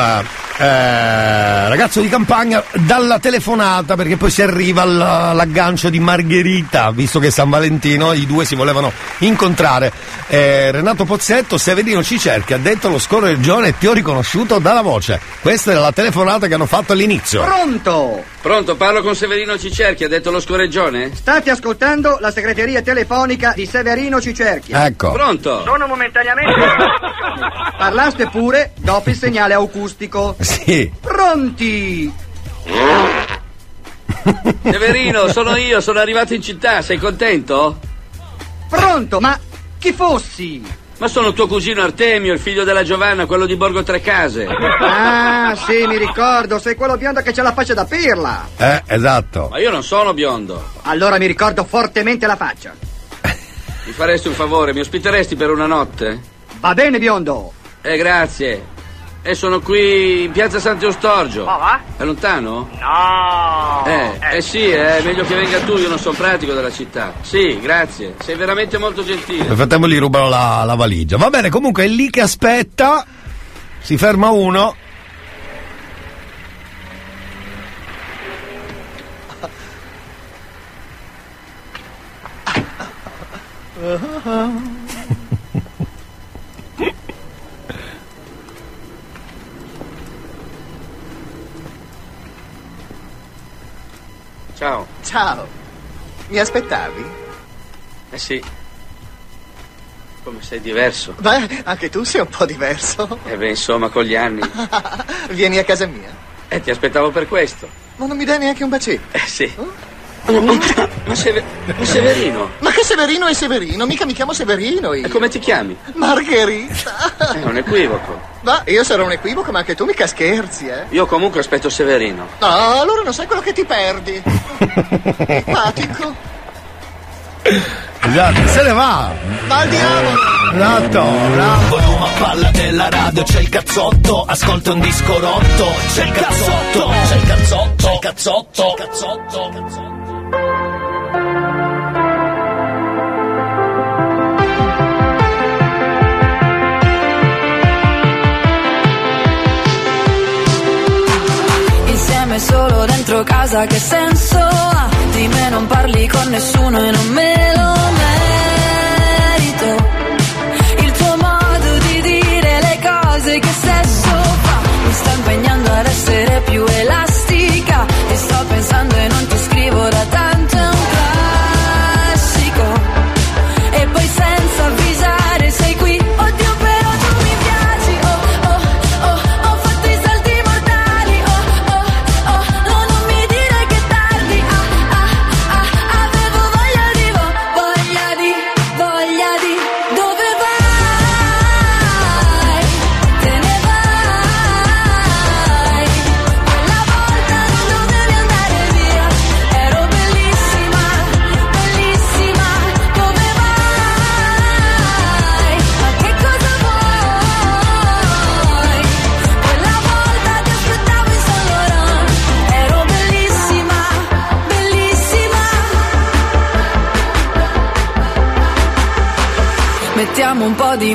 eh, Ragazzo di campagna dalla telefonata perché poi si arriva all- all'aggancio di Margherita, visto che San Valentino, i due si volevano incontrare. Eh, Renato Pozzetto, Severino ci cerca, ha detto lo scorreggione e ti ho riconosciuto dalla voce. Questa è la telefonata che hanno fatto all'inizio. Pronto? Pronto, parlo con Severino Cicerchi, ha detto lo scoreggione? State ascoltando la segreteria telefonica di Severino Cicerchia. Ecco. Pronto? Sono momentaneamente. Parlaste pure dopo il segnale acustico. Sì. Pronti! Severino, sono io, sono arrivato in città, sei contento? Pronto, ma chi fossi? Ma sono tuo cugino Artemio, il figlio della Giovanna, quello di Borgo Tre Case. Ah, sì, mi ricordo, sei quello biondo che c'ha la faccia da pirla. Eh, esatto. Ma io non sono biondo. Allora mi ricordo fortemente la faccia. Mi faresti un favore, mi ospiteresti per una notte? Va bene, biondo. Eh, grazie. E sono qui in piazza Sant'Eustorgio. Ma va? È lontano? No. Eh, eh sì, è meglio che venga tu, io non sono pratico della città. Sì, grazie. Sei veramente molto gentile. Nel frattempo gli rubano la, la valigia. Va bene, comunque è lì che aspetta. Si ferma uno. Ciao. Ciao. Mi aspettavi? Eh sì. Come sei diverso. Beh, anche tu sei un po' diverso. Eh beh, insomma, con gli anni. Vieni a casa mia. Eh, ti aspettavo per questo. Ma non mi dai neanche un bacetto? Eh sì. Ma, Seve- ma Severino, Ma che Severino è Severino? Mica mi chiamo Severino io. e come ti chiami? Margherita. È un equivoco. Ma io sarò un equivoco, ma anche tu mica scherzi, eh? Io comunque aspetto Severino. No, allora non sai quello che ti perdi. Simpatico. Esatto, se ne va. Ma andiamo. Esatto, bravo. Volume a palla della radio, c'è il cazzotto, ascolta un disco rotto, c'è il cazzotto, c'è il cazzotto, c'è il cazzotto, c'è il cazzotto, cazzotto. Insieme solo dentro casa che senso ha? Di me non parli con nessuno e non me lo merito Il tuo modo di dire le cose che sesso fa Mi sta impegnando ad essere più elastica E sto pensando e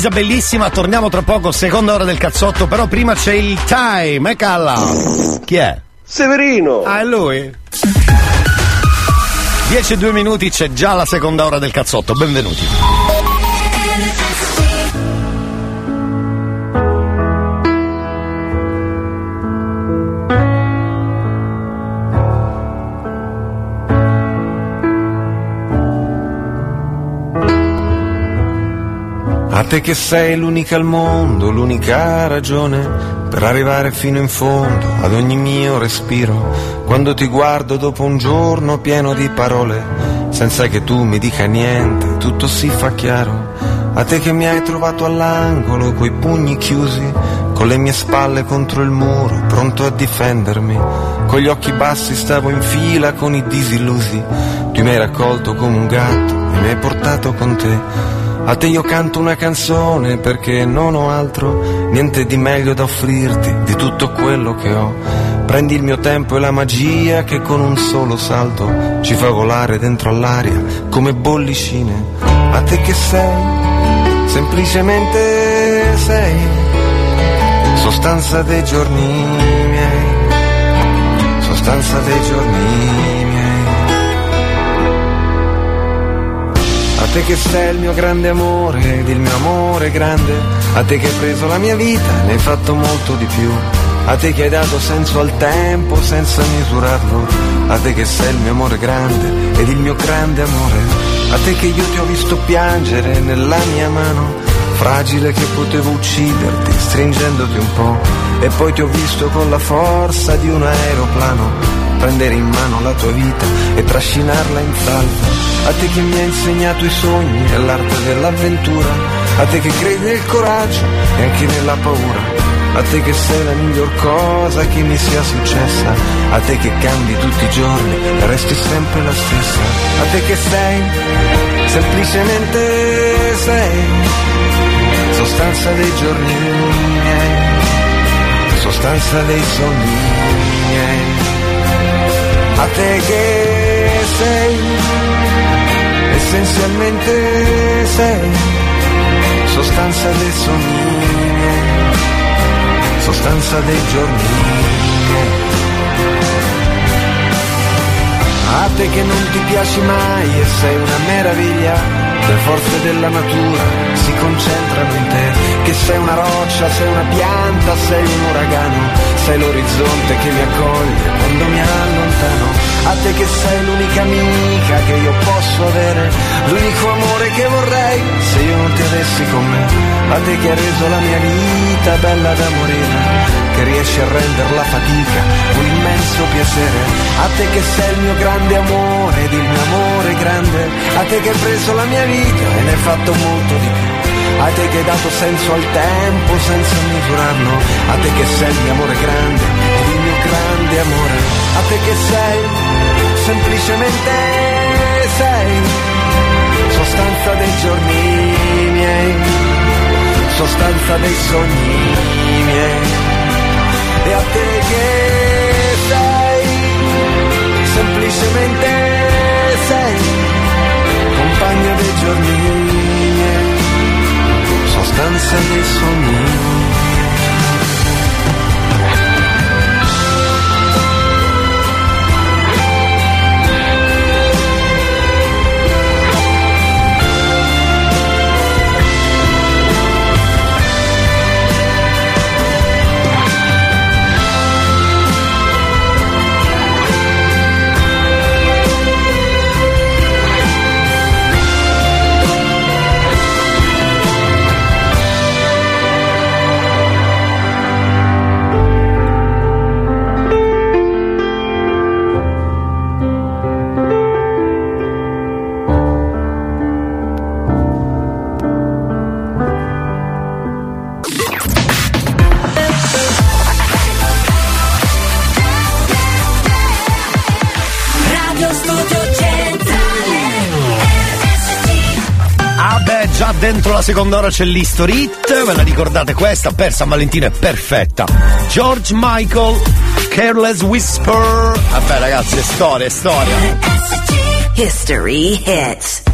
Elisa bellissima, torniamo tra poco, seconda ora del cazzotto, però prima c'è il time, eh calla. Chi è? Severino. Ah, è lui? 10 e 2 minuti, c'è già la seconda ora del cazzotto, benvenuti. Te che sei l'unica al mondo, l'unica ragione per arrivare fino in fondo ad ogni mio respiro. Quando ti guardo dopo un giorno pieno di parole, senza che tu mi dica niente, tutto si fa chiaro. A te che mi hai trovato all'angolo, coi pugni chiusi, con le mie spalle contro il muro, pronto a difendermi. Con gli occhi bassi stavo in fila con i disillusi. Tu mi hai raccolto come un gatto e mi hai portato con te. A te io canto una canzone perché non ho altro, niente di meglio da offrirti di tutto quello che ho. Prendi il mio tempo e la magia che con un solo salto ci fa volare dentro all'aria come bollicine. A te che sei, semplicemente sei, sostanza dei giorni miei, sostanza dei giorni miei. Te che sei il mio grande amore ed il mio amore grande, a te che hai preso la mia vita, ne hai fatto molto di più. A te che hai dato senso al tempo senza misurarlo, a te che sei il mio amore grande ed il mio grande amore, a te che io ti ho visto piangere nella mia mano, fragile che potevo ucciderti stringendoti un po', e poi ti ho visto con la forza di un aeroplano prendere in mano la tua vita e trascinarla in salvo. A te che mi hai insegnato i sogni e l'arte dell'avventura, a te che credi nel coraggio e anche nella paura. A te che sei la miglior cosa che mi sia successa, a te che cambi tutti i giorni e resti sempre la stessa, a te che sei, semplicemente sei, sostanza dei giorni miei, sostanza dei sogni miei a te che sei, essenzialmente sei, sostanza dei sogni miei, sostanza dei giorni miei. A te che non ti piaci mai e sei una meraviglia, le forze della natura si concentrano in te, che sei una roccia, sei una pianta, sei un uragano, sei l'orizzonte che mi accoglie quando mi allontano. A te che sei l'unica amica che io posso avere, l'unico amore che vorrei se io non ti avessi con me. A te che hai reso la mia vita bella da morire, che riesci a rendere la fatica un immenso piacere. A te che sei il mio grande amore ed il mio amore grande, a te che hai preso la mia vita e ne hai fatto molto di più. A te che hai dato senso al tempo senza misurarlo, a te che sei il mio amore grande ed il mio grande amore, a te che sei, semplicemente sei, sostanza dei giorni miei, sostanza dei sogni miei, e a te che sei, semplicemente compagno dei giorni miei sostanza dei sogni. Già dentro la seconda ora c'è l'History Hit, ve la ricordate questa? Per San Valentino è perfetta. George Michael, Careless Whisper. Vabbè ragazzi, è storia, è storia. History hits.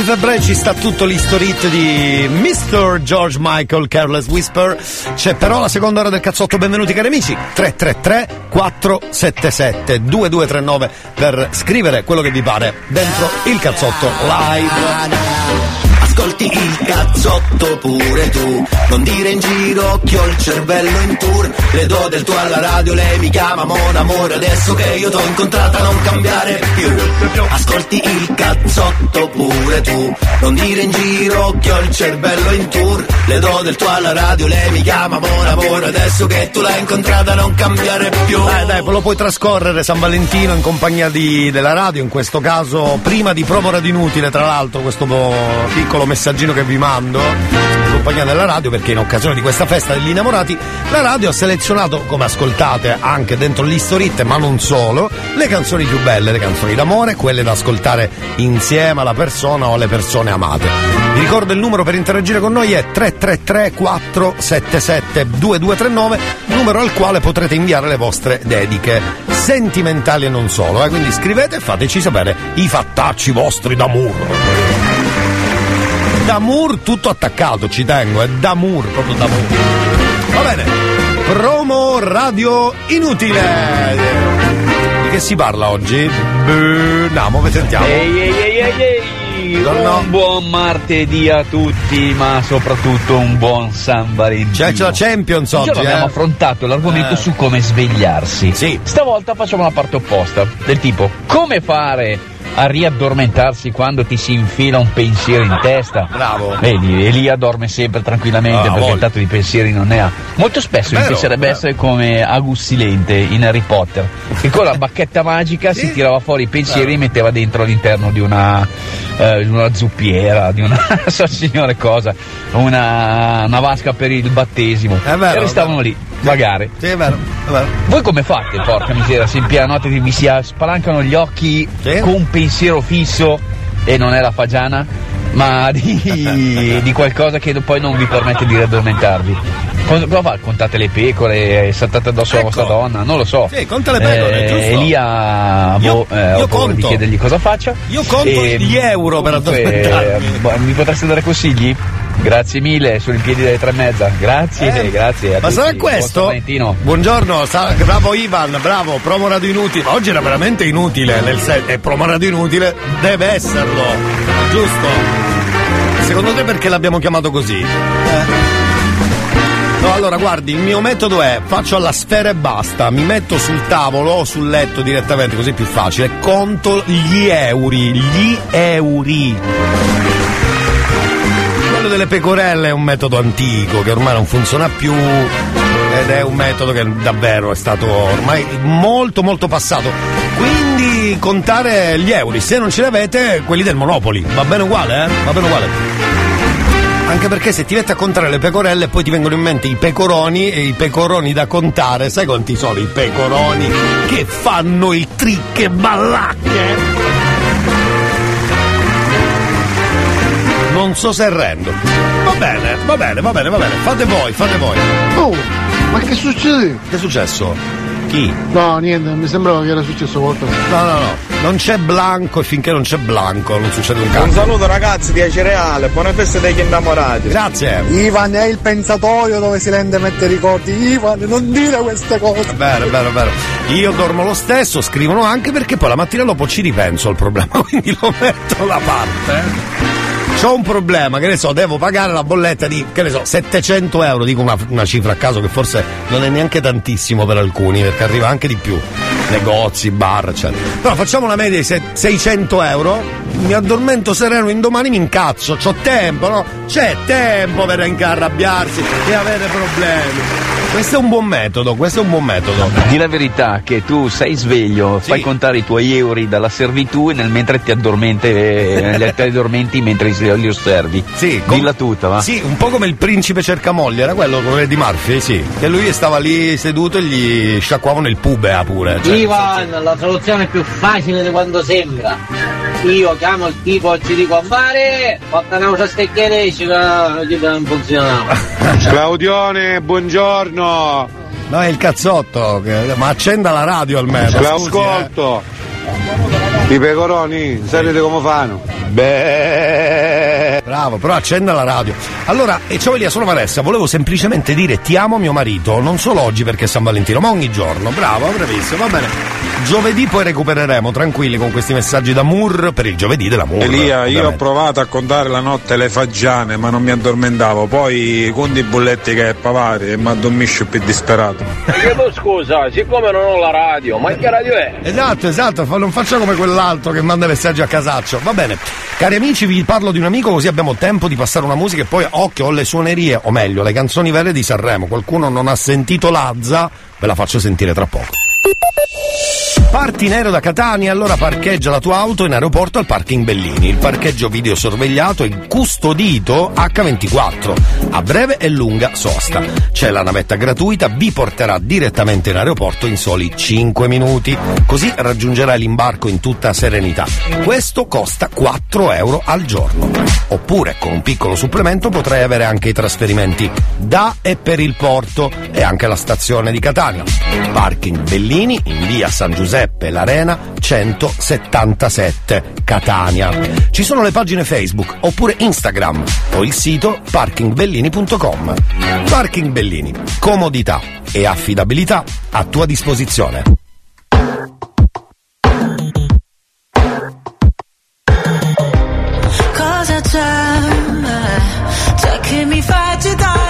14 febbraio, ci sta tutto l'history hit di Mr. George Michael Careless Whisper. C'è però la seconda ora del cazzotto, benvenuti cari amici. 333 477 2239 per scrivere quello che vi pare dentro il cazzotto live. Ascolti il cazzotto pure tu. Non dire in giro che ho il cervello in tour. Le do del tuo alla radio, lei mi chiama Mon amore. Adesso che io t'ho incontrata non cambiare più. Ascolti il cazzotto pure tu. Non dire in giro che ho il cervello in tour. Le do del tuo alla radio, lei mi chiama Mon amore. Adesso che tu l'hai incontrata non cambiare più. Dai, dai, lo puoi trascorrere San Valentino in compagnia di- della radio, in questo caso prima di Promo Radio Inutile, tra l'altro, questo po- piccolo messaggino che vi mando compagnia della radio, perché in occasione di questa festa degli innamorati, la radio ha selezionato, come ascoltate anche dentro l'Historit, ma non solo, le canzoni più belle, le canzoni d'amore, quelle da ascoltare insieme alla persona o alle persone amate. Vi ricordo il numero per interagire con noi è 333 477 2239, numero al quale potrete inviare le vostre dediche sentimentali e non solo, eh? quindi scrivete e fateci sapere i fattacci vostri d'amore. D'amor tutto attaccato, ci tengo, è d'amor, proprio d'amor. Va bene, promo radio inutile. Di che si parla oggi? Beh, Andiamo, vi sentiamo. Ehi, ehi, ehi, ehi. Un buon martedì a tutti, ma soprattutto un buon San Valentino. C'è, c'è la Champions oggi, giorno abbiamo eh? affrontato l'argomento Eh. su come svegliarsi. Sì. Stavolta facciamo la parte opposta, del tipo come fare a riaddormentarsi quando ti si infila un pensiero in testa. Bravo. Vedi, Elia dorme sempre tranquillamente Ah, perché tanto di pensieri non ne ha. Molto spesso mi Vero, piacerebbe vero. essere come Agus Silente in Harry Potter, che con la bacchetta magica si tirava fuori i pensieri e metteva dentro all'interno di una, eh, una zuppiera, di una so signore cosa, una, una vasca per il battesimo. È vero, e restavano lì, vagare. Sì, è vero, è vero. Voi come fate, porca miseria, se in piena notte vi si spalancano gli occhi con un pensiero fisso e non è la fagiana, ma di, di qualcosa che poi non vi permette di raddormentarvi? Cosa fa? Contate le pecore, saltate addosso alla vostra donna? Non lo so. Ecco. Sì, conta le pecore, Eh, giusto. Elia, Io- boh, eh, io ho paura di chiedergli cosa faccia. Io conto E, gli euro per comunque, addormentarmi. eh, boh, Mi potreste dare consigli? Grazie mille, sono in piedi dalle tre e mezza. Grazie, Eh, grazie. Ma tutti. sarà Buon questo? Valentino. Buongiorno, sa- bravo Ivan, bravo, promo radio inutile. Ma Oggi era veramente inutile, nel sen- e promo radio inutile deve esserlo, giusto? Secondo te perché l'abbiamo chiamato così? Eh? No, allora guardi, il mio metodo è faccio alla sfera e basta, mi metto sul tavolo o sul letto direttamente, così è più facile, conto gli euro, gli euro. Quello delle pecorelle è un metodo antico che ormai non funziona più ed è un metodo che davvero è stato ormai molto molto passato. Quindi contare gli euro, se non ce li avete, quelli del Monopoli, va bene uguale, eh? Va bene uguale. Anche perché se ti metti a contare le pecorelle poi ti vengono in mente i pecoroni e i pecoroni da contare, sai quanti sono i pecoroni che fanno il trick e ballacche? Non so se rendo. Va bene, va bene, va bene, va bene. Fate voi, fate voi. Oh, ma che succede? Che è successo? Chi? No, niente, mi sembrava che era successo qualcosa. No, no, no. Non c'è Blanco e finché non c'è Blanco non succede un Un cazzo. saluto ragazzi di Cereale, buone feste degli innamorati. Grazie. Ivan è il pensatoio dove si rende mette ricordi. Ivan, non dire queste cose. Vero, vero, vero. Io dormo lo stesso, scrivono anche perché poi la mattina dopo ci ripenso al problema, quindi lo metto da parte. C'ho un problema, che ne so, devo pagare la bolletta di, che ne so, 700 euro, dico una, una cifra a caso che forse non è neanche tantissimo per alcuni, perché arriva anche di più. Negozi, bar, eccetera. Però facciamo una media di se- 600 euro, mi addormento sereno, indomani mi incazzo, c'ho tempo, no? C'è tempo per incarrabbiarsi e avere problemi. Questo è un buon metodo, questo è un buon metodo. Di la verità che tu sei sveglio, fai contare i tuoi euro dalla servitù e nel mentre ti addormenti, eh, ti addormenti mentre li osservi. Sì, Dilla tutta, va. Sì, un po' come il principe cercamoglie, era quello come di Murphy, sì. Che lui stava lì seduto e gli sciacquavano il pubea pure. Cioè, Ivan, la soluzione è più facile di quando sembra. Io chiamo il tipo e ci dico a fare, porta una cosa stecchiere e ci non funzionava. Claudione, buongiorno. No, è il cazzotto, ma accenda la radio almeno. La scusi, ascolto. eh. I pecoroni, sapete come fanno? Beh, bravo, però accenda la radio. Allora, e ciao Elia, sono Vanessa, volevo semplicemente dire ti amo mio marito, non solo oggi perché è San Valentino, ma ogni giorno. Bravo, bravissimo, va bene. Giovedì poi recupereremo, tranquilli con questi messaggi d'amor per il giovedì dell'amore. Elia, io ho provato a contare la notte le fagiane, ma non mi addormentavo. Poi con i bulletti che è pavari e mi addormisce più disperato. Chiedo scusa, siccome non ho la radio, ma che radio è? Esatto, esatto, non faccia come quell'altro che manda messaggi a casaccio. Va bene. Cari amici, vi parlo di un amico così abbiamo tempo di passare una musica e poi occhio alle suonerie, o meglio, le canzoni vere di Sanremo. Qualcuno non ha sentito Lazza, ve la faccio sentire tra poco. Parti in aereo da Catania, allora parcheggia la tua auto in aeroporto al parking Bellini. Il parcheggio videosorvegliato e custodito H24. A breve e lunga sosta. C'è la navetta gratuita, vi porterà direttamente in aeroporto in soli 5 minuti. Così raggiungerai l'imbarco in tutta serenità. Questo costa 4 euro al giorno. Oppure con un piccolo supplemento potrai avere anche i trasferimenti da e per il porto e anche la stazione di Catania. Parking Bellini in via San Giuseppe l'Arena 177 Catania. Ci sono le pagine Facebook oppure Instagram o il sito parkingbellini.com. Parking Bellini, comodità e affidabilità a tua disposizione. Cosa c'è? C'è che mi fa agitare?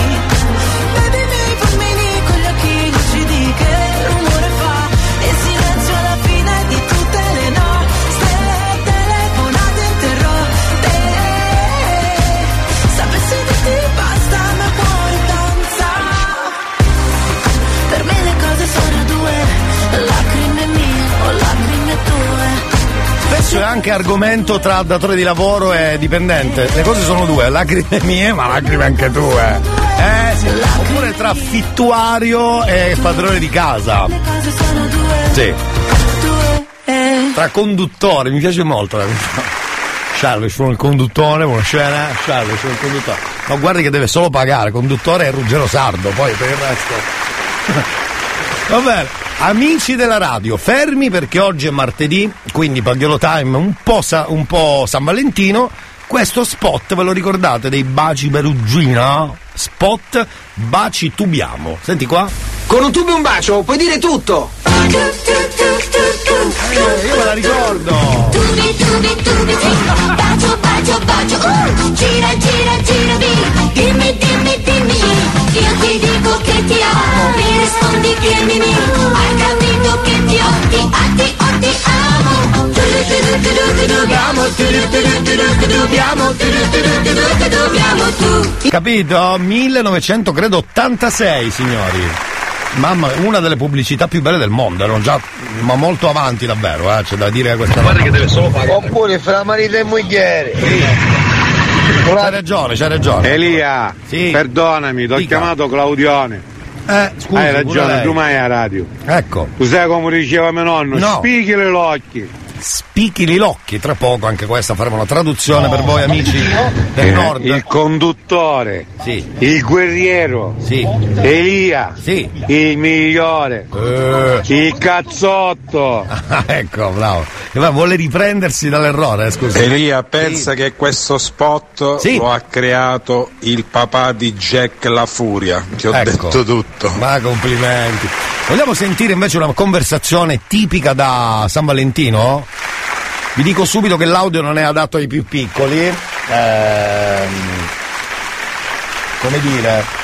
Spesso è anche argomento tra datore di lavoro e dipendente. Le cose sono due, lacrime mie, ma lacrime anche tue. Eh. Oppure tra fittuario e padrone di casa. Sì. Tra conduttore, mi piace molto la Charlie, sono il conduttore, buonasera. Charlie, sono il conduttore. Ma guardi che deve solo pagare, conduttore è Ruggero Sardo, poi per il resto. Va bene. Amici della radio, fermi perché oggi è martedì, quindi Pagliolo Time un po', sa- un po' San Valentino. questo spot ve lo ricordate dei baci perugina? Spot baci tubiamo. Senti qua. Con un tubo e un bacio puoi dire tutto. Eh, io me la ricordo. Tubi, tubi, tubi, sì. Bacio, bacio, bacio. Uh, gira, gira, gira, mi. Dimmi, dimmi, dimmi. Io ti dico che ti amo. Mi rispondi che mi mi. Hai capito che ti ho, ti, ah, ti ho, ti amo. Capito? 1900 credo 86, signori. Mamma, una delle pubblicità più belle del mondo, erano già ma molto avanti davvero, eh, c'è da dire questa Guarda che deve solo fare. Oppure fra marito e moglie. C'hai ragione, c'hai ragione. Elia, Sì. perdonami, ti ho Dica. chiamato Claudione. Eh, scusi, Hai ragione, tu mai a radio. Ecco. Tu sai come diceva mio nonno? No. Spichile l'occhio. Spichili l'occhi, tra poco anche questa faremo una traduzione per voi amici del Eh, nord. Il conduttore. Sì. Il guerriero. Sì. Elia. Sì. Il migliore. Il cazzotto. Ah, ecco, bravo. E va, vuole riprendersi dall'errore, eh, scusi. Elia pensa che questo spot Sì. lo ha creato il papà di Jack La Furia. Ti ho Ecco. detto tutto. Ma complimenti. Vogliamo sentire invece una conversazione tipica da San Valentino? Vi dico subito che l'audio non è adatto ai più piccoli. Ehm, come dire.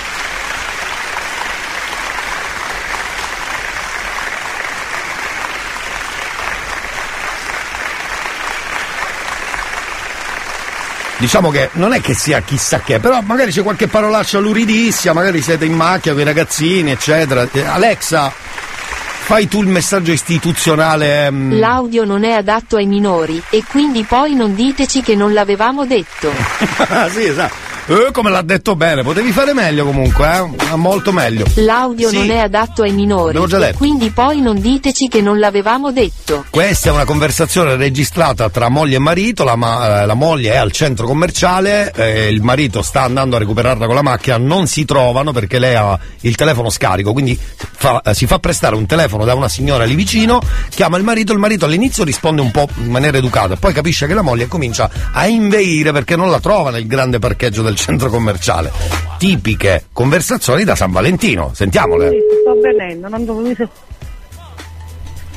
Diciamo che non è che sia chissà che, però magari c'è qualche parolaccia luridissima, magari siete in macchina con i ragazzini, eccetera. Eh, Alexa, fai tu il messaggio istituzionale. mm, L'audio non è adatto ai minori, e quindi poi non diteci che non l'avevamo detto. Ah, sì, esatto. Eh, come l'ha detto bene, potevi fare meglio comunque, eh? Molto meglio. L'audio Sì. non è adatto ai minori, quindi poi non diteci che non l'avevamo detto. Questa è una conversazione registrata tra moglie e marito, la, ma- eh, la moglie è al centro commerciale, eh, il marito sta andando a recuperarla con la macchina, non si trovano perché lei ha il telefono scarico, quindi fa- eh, si fa prestare un telefono da una signora lì vicino, chiama il marito, il marito all'inizio risponde un po' in maniera educata, poi capisce che la moglie comincia a inveire perché non la trova nel grande parcheggio del centro commerciale. Tipiche conversazioni da San Valentino, sentiamole. Sto venendo, non mi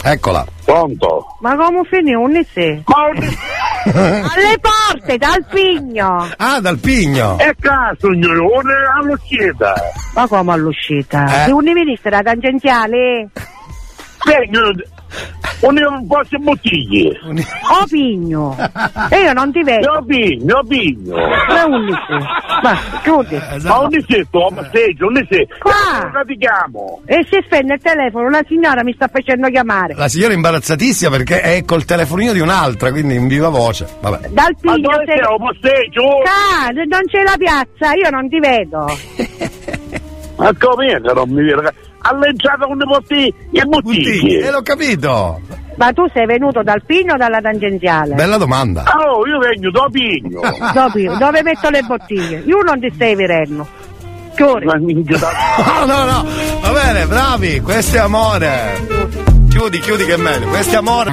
Eccola. Pronto? Ma come finì? Un sei? Alle porte, dal pigno! Ah, dal pigno! E caso, signore, all'uscita. Ma come all'uscita? Eh. Se un ministro era tangenziale? Un posto bottiglie. O pigno! E io non ti vedo! No pigno, no pigno. Ma un sei? Ma chiudi! Ma un sei, ma sei, un sei. Qua! Cosa ti chiamo? E si spende il telefono, la signora mi sta facendo chiamare! La signora è imbarazzatissima perché è col telefonino di un'altra, quindi in viva voce. Vabbè. Dal Ma pigno dove sei? Un posteggio? Ah, non c'è la piazza, io non ti vedo! Ma come non mi vedo? All'entrata con le bottiglie e bottiglie. Eh, l'ho capito. Ma tu sei venuto dal pigno o dalla tangenziale? Bella domanda. Oh, io vengo da pigno. Dove, dove metto le bottiglie? Io non ti stai vedendo. Chiudi. No, no, no. Va bene, bravi. Questo è amore. Chiudi, chiudi che è meglio. Questo è amore.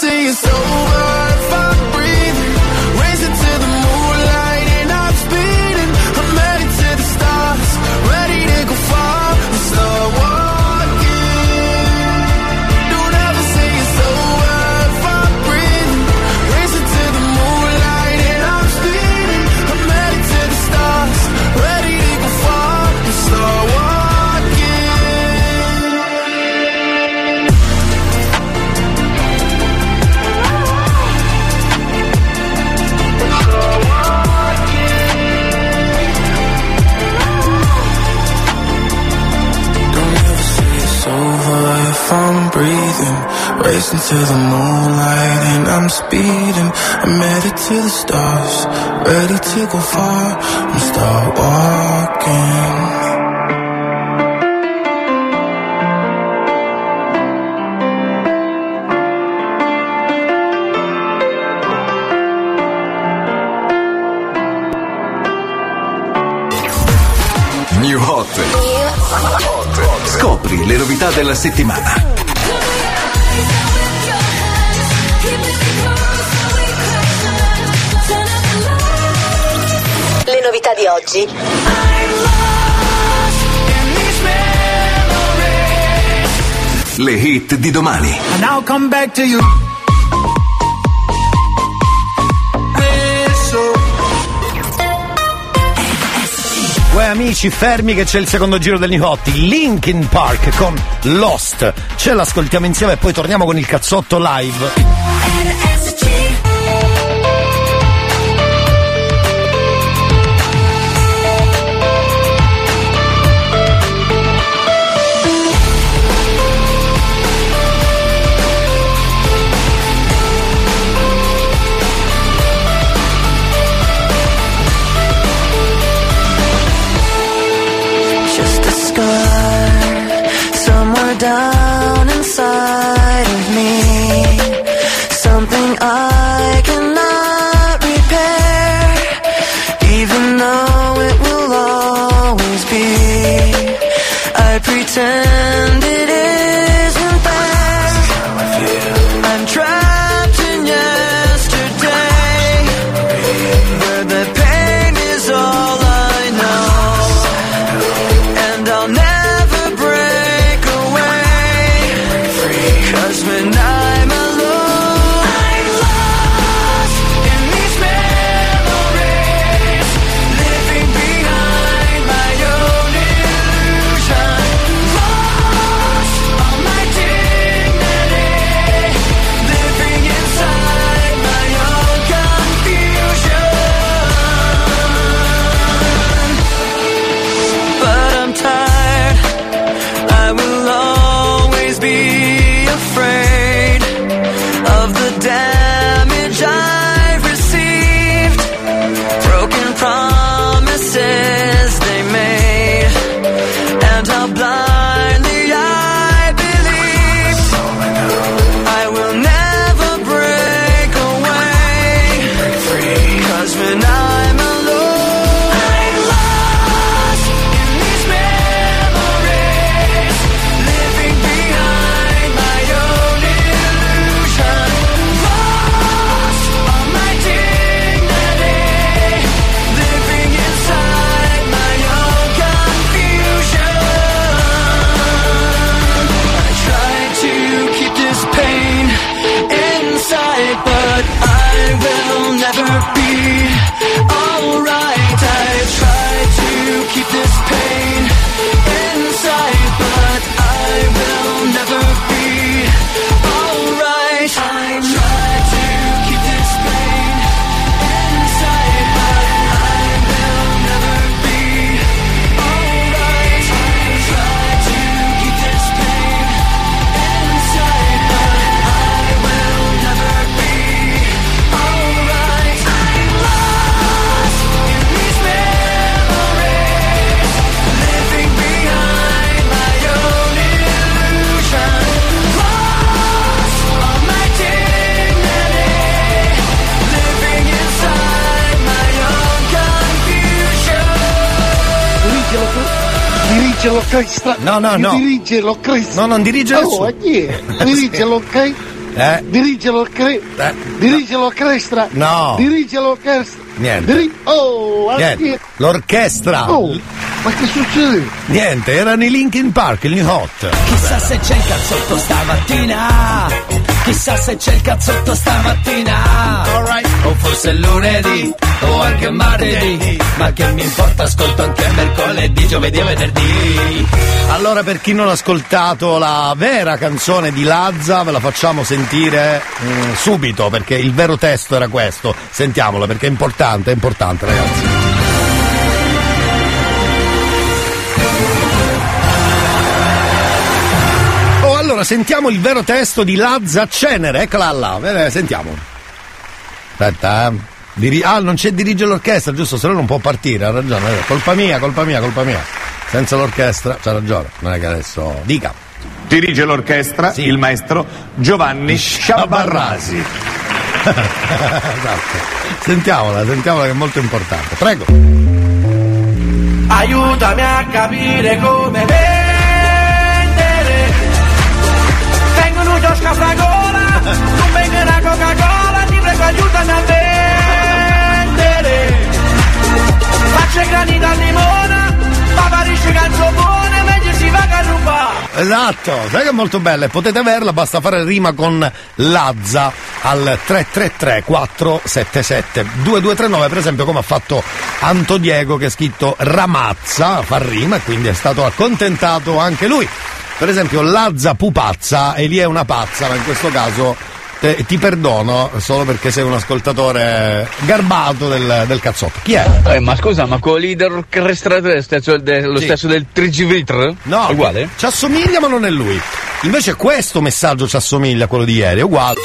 say it's over Racing to the moonlight and I'm speeding. I'm headed to the stars, ready to go far and start walking. New Hot. Scopri le novità della settimana. Di oggi. Le hit di domani. And I'll come back to you. Uè amici, fermi che c'è il secondo giro del New Hot, Linkin Park con Lost. Ce l'ascoltiamo insieme e poi torniamo con il cazzotto live. Dirige l'orchestra. No, no, no. Dirige l'orchestra. No, non dirige oh, nessuno. a chi è? Dirige l'orchestra. Eh? Dirige l'orchestra. Dirige l'orchestra. No. Dirige l'orchestra. Niente. Diri- oh, Niente. L'orchestra. Oh, ma che succede? Niente, erano i Linkin Park, il New Hot. Chissà se c'è il cazzotto stamattina. Chissà se c'è il cazzotto stamattina. O forse lunedì o anche martedì. Ma che mi importa, ascolto anche mercoledì, giovedì e venerdì. Allora, per chi non ha ascoltato la vera canzone di Lazza, ve la facciamo sentire mm, subito, perché il vero testo era questo. Sentiamola, perché è importante, è importante, ragazzi. Allora, sentiamo il vero testo di Lazza Cenere, eccola là, eh, sentiamo. Aspetta, eh. Diri- ah, non c'è dirige l'orchestra, giusto? Se no non può partire, ha ragione. eh. Colpa mia, colpa mia, colpa mia. Senza l'orchestra, c'ha ragione. Non è che adesso. Dica. Dirige l'orchestra il maestro Giovanni Sciabarrasi. esatto. Sentiamola, sentiamola che è molto importante. Prego. Aiutami a capire come Vengono un giosco a fragola, non venga una Coca-Cola, ti prego aiutami a vendere. Faccio i grani da limone, paparisce canzone, meglio si va a rubare. Esatto, sai che è molto bella e potete averla, basta fare rima con Lazza al 333 477 2239 per esempio come ha fatto Anto Diego che ha scritto Ramazza, fa rima e quindi è stato accontentato anche lui. Per esempio Lazza Pupazza e lì è una pazza, ma in questo caso te- ti perdono solo perché sei un ascoltatore garbato del, del cazzotto. Chi è? Eh, ma scusa, ma quello lì dell'orchestra è lo stesso, de- lo Sì. stesso del Trigivitr? No, È uguale? Ci assomiglia ma non è lui. Invece questo messaggio ci assomiglia a quello di ieri, è uguale.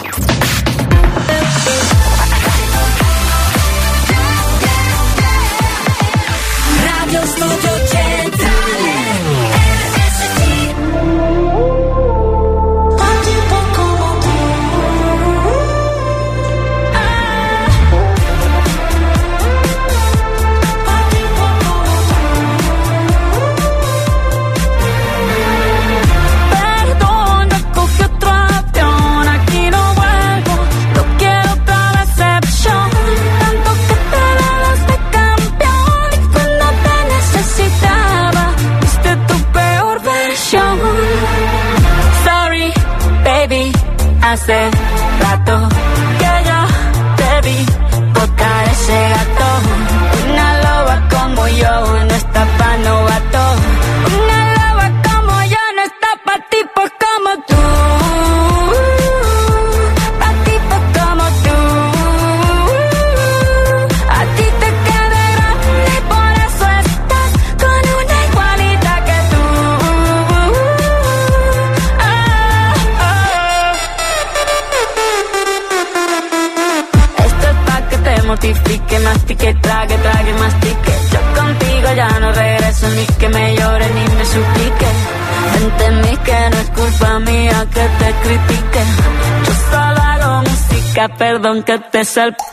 I say perdón que te salpique.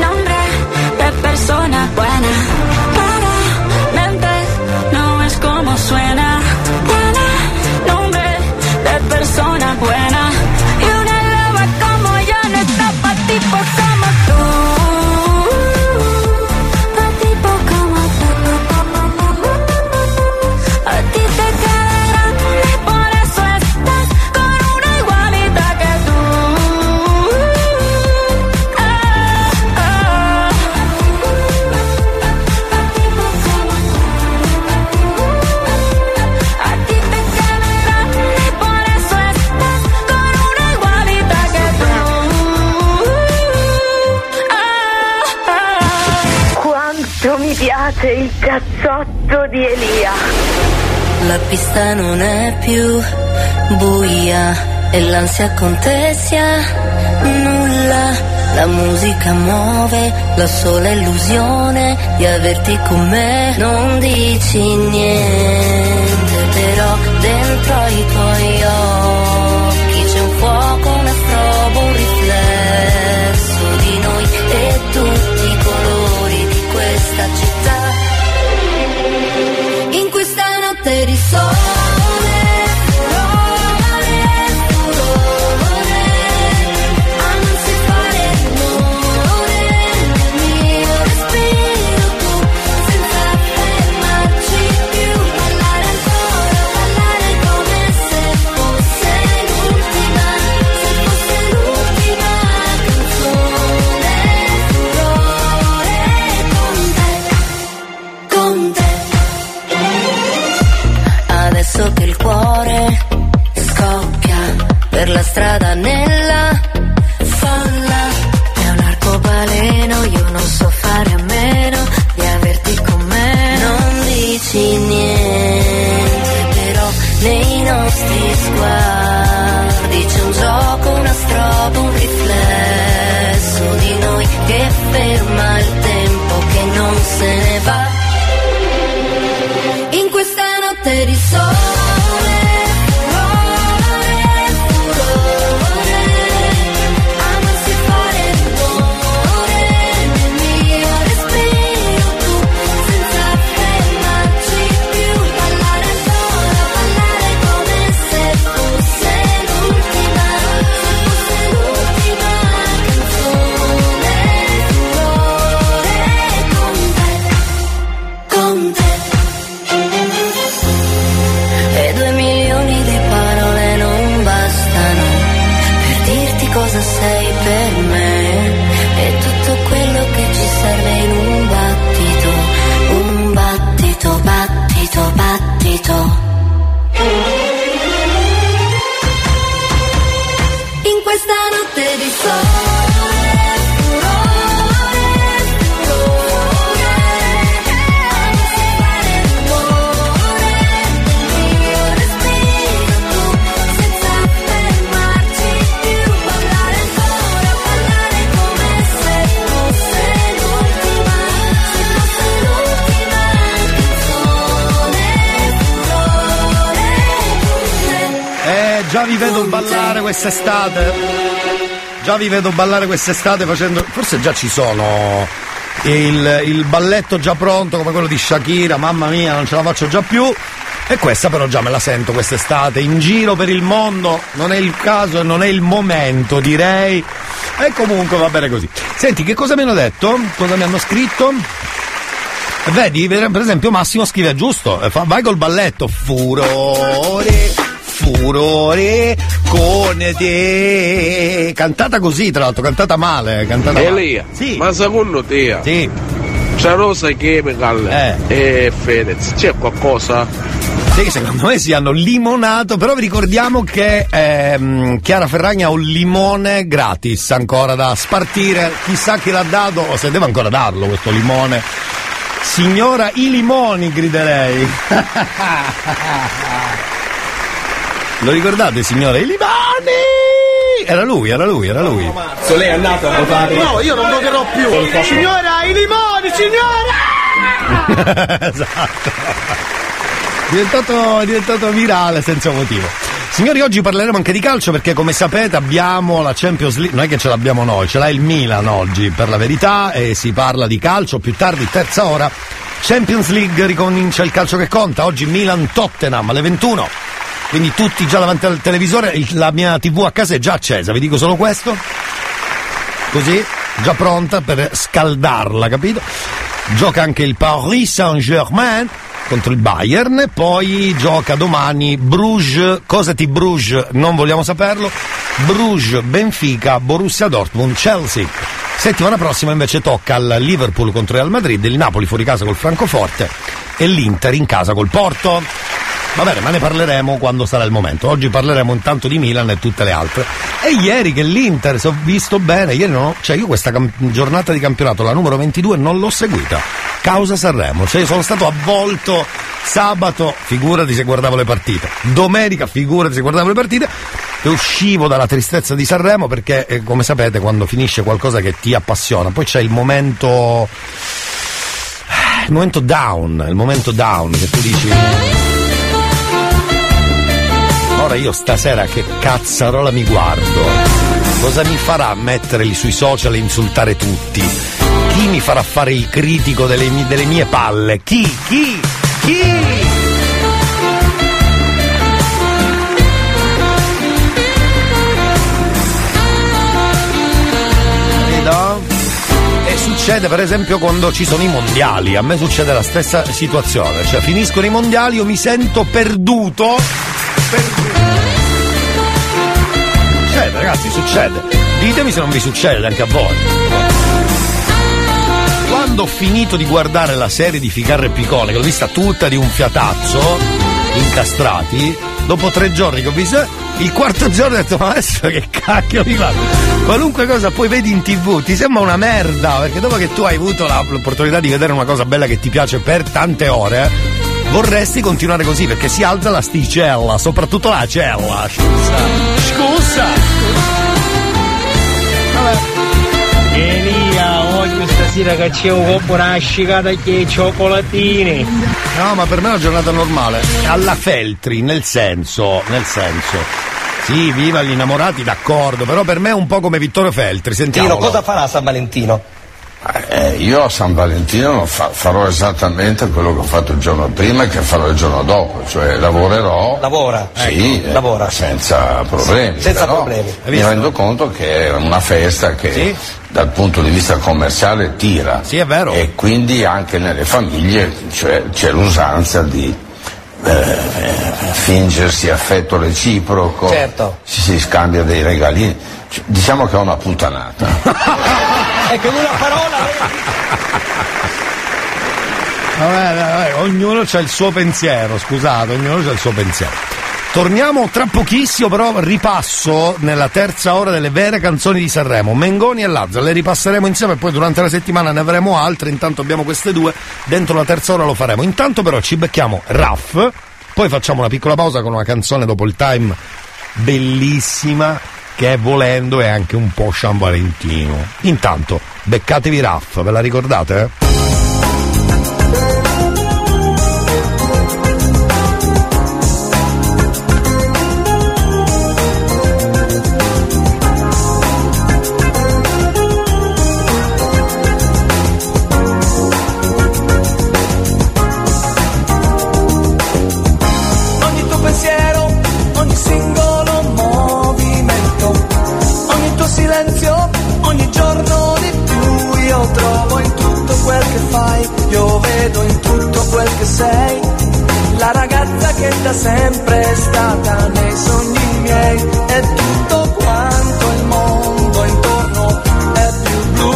nombre de persona buena. Claramente no es como suena. Tiene nombre de persona buena. Piace il cazzotto di Elia. La pista non è più buia e l'ansia contesia nulla. La musica muove la sola illusione di averti con me. Non dici niente, però dentro i tuoi occhi c'è un fuoco, una notte Vi vedo ballare quest'estate facendo. Forse già ci sono. Il, il balletto già pronto come quello di Shakira, mamma mia, non ce la faccio già più. E questa però già me la sento quest'estate, in giro per il mondo, non è il caso e non è il momento, direi. E comunque va bene così. Senti, che cosa mi hanno detto? Cosa mi hanno scritto? Vedi, per esempio Massimo scrive giusto, eh, vai col balletto, furore, furore con te. Cantata così, tra l'altro, cantata male, cantata male. Elia, ma secondo te Sì. c'è Rosa Chemical e Fedez, c'è qualcosa? Sì, secondo me si hanno limonato, però vi ricordiamo che ehm, Chiara Ferragna ha un limone gratis ancora da spartire, chissà chi l'ha dato o se deve ancora darlo questo limone. Signora i limoni, griderei. Lo ricordate, signora? I limoni! Era lui, era lui, era lui. Se lei è andato a votare. No, io non voterò più. Signora, i limoni, signora! esatto. Diventato, è diventato virale senza motivo. Signori, oggi parleremo anche di calcio perché come sapete abbiamo la Champions League, non è che ce l'abbiamo noi, ce l'ha il Milan oggi per la verità e si parla di calcio più tardi, terza ora. Champions League ricomincia il calcio che conta, oggi Milan-Tottenham alle 21. Quindi tutti già davanti al televisore, la mia TV a casa è già accesa, vi dico solo questo. Così, già pronta per scaldarla, capito? Gioca anche il Paris Saint-Germain contro il Bayern, poi gioca domani Bruges, cosa ti Bruges? Non vogliamo saperlo. Bruges, Benfica, Borussia Dortmund, Chelsea. Settimana prossima invece tocca al Liverpool contro il Real Madrid, il Napoli fuori casa col Francoforte e l'Inter in casa col Porto. Va bene, ma ne parleremo quando sarà il momento. Oggi parleremo intanto di Milan e tutte le altre. E ieri che l'Inter, se ho visto bene, ieri ho, cioè io questa cam- giornata di campionato, la numero 22, non l'ho seguita. Causa Sanremo, cioè io sono stato avvolto sabato, figurati se guardavo le partite. Domenica, figurati se guardavo le partite. E uscivo dalla tristezza di Sanremo perché, eh, come sapete, quando finisce qualcosa che ti appassiona, poi c'è il momento. Il momento down, il momento down che tu dici. Ora io stasera che cazzarola mi guardo? Cosa mi farà metterli sui social e insultare tutti? Chi mi farà fare il critico delle, mi- delle mie palle? Chi? Chi? Chi? Succede per esempio quando ci sono i mondiali, a me succede la stessa situazione, cioè finiscono i mondiali, io mi sento perduto. Succede ragazzi, succede. Ditemi se non vi succede anche a voi. Quando ho finito di guardare la serie di Ficarra e Picone, che l'ho vista tutta di un fiatazzo, incastrati, dopo tre giorni che ho visto, il quarto giorno ho detto, ma adesso che cacchio mi va? Qualunque cosa poi vedi in tv ti sembra una merda, perché dopo che tu hai avuto l'opportunità di vedere una cosa bella che ti piace per tante ore, vorresti continuare così, perché si alza l'asticella, soprattutto la cella. Scusa. Scusa. Elia, oggi stasera che c'è un po' una scicata che cioccolatini. No, ma per me è una giornata normale. Alla Feltri, nel senso, nel senso. Sì, viva gli innamorati, d'accordo, però per me è un po' come Vittorio Feltri, sentiamo. Tino, cosa farà San Valentino? Eh, io a San Valentino fa- farò esattamente quello che ho fatto il giorno prima e che farò il giorno dopo, cioè lavorerò. Lavora? Sì, Ecco, eh, lavora. senza problemi. Senza però problemi. Mi rendo conto che è una festa che dal punto di vista commerciale tira. Sì, è vero. E quindi anche nelle famiglie cioè, c'è l'usanza di eh, fingersi affetto reciproco, Certo. ci si scambia dei regalini. Diciamo che è una puttanata. Ecco, in una parola. Vabbè, vabbè, ognuno ha il suo pensiero, scusate, ognuno ha il suo pensiero. Torniamo tra pochissimo, però ripasso nella terza ora delle vere canzoni di Sanremo, Mengoni e Lazza, le ripasseremo insieme e poi durante la settimana ne avremo altre, intanto abbiamo queste due, dentro la terza ora lo faremo. Intanto però ci becchiamo Raff, poi facciamo una piccola pausa con una canzone dopo il time bellissima che volendo è anche un po' San Valentino. Intanto, beccatevi Raff, ve la ricordate? Da sempre è stata nei sogni miei, è tutto quanto il mondo intorno è più blu,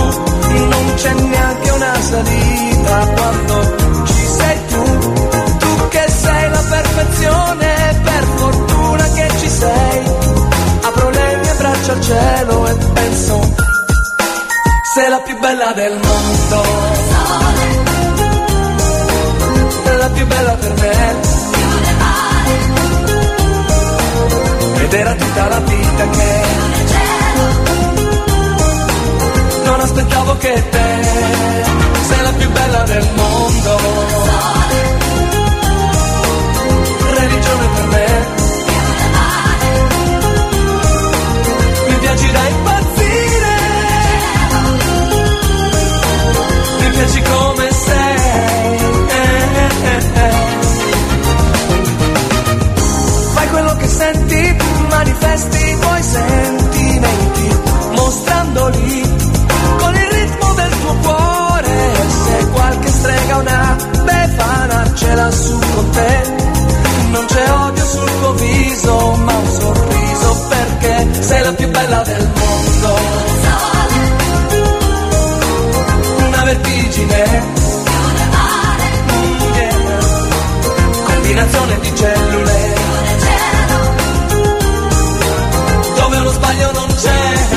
non c'è neanche una salita quando ci sei tu, tu che sei la perfezione, per fortuna che ci sei. Apro le mie braccia al cielo e penso, sei la più bella del mondo. La più bella per me. Ed era tutta la vita che non aspettavo che te. Sei la più bella del mondo. Religione per me sentimenti, mostrandoli con il ritmo del tuo cuore. Se qualche strega una befana ce l'ha su con te, non c'è odio sul tuo viso, ma un sorriso perché sei la più bella del mondo. Una vertigine. Combinazione di cellule Olha, eu não.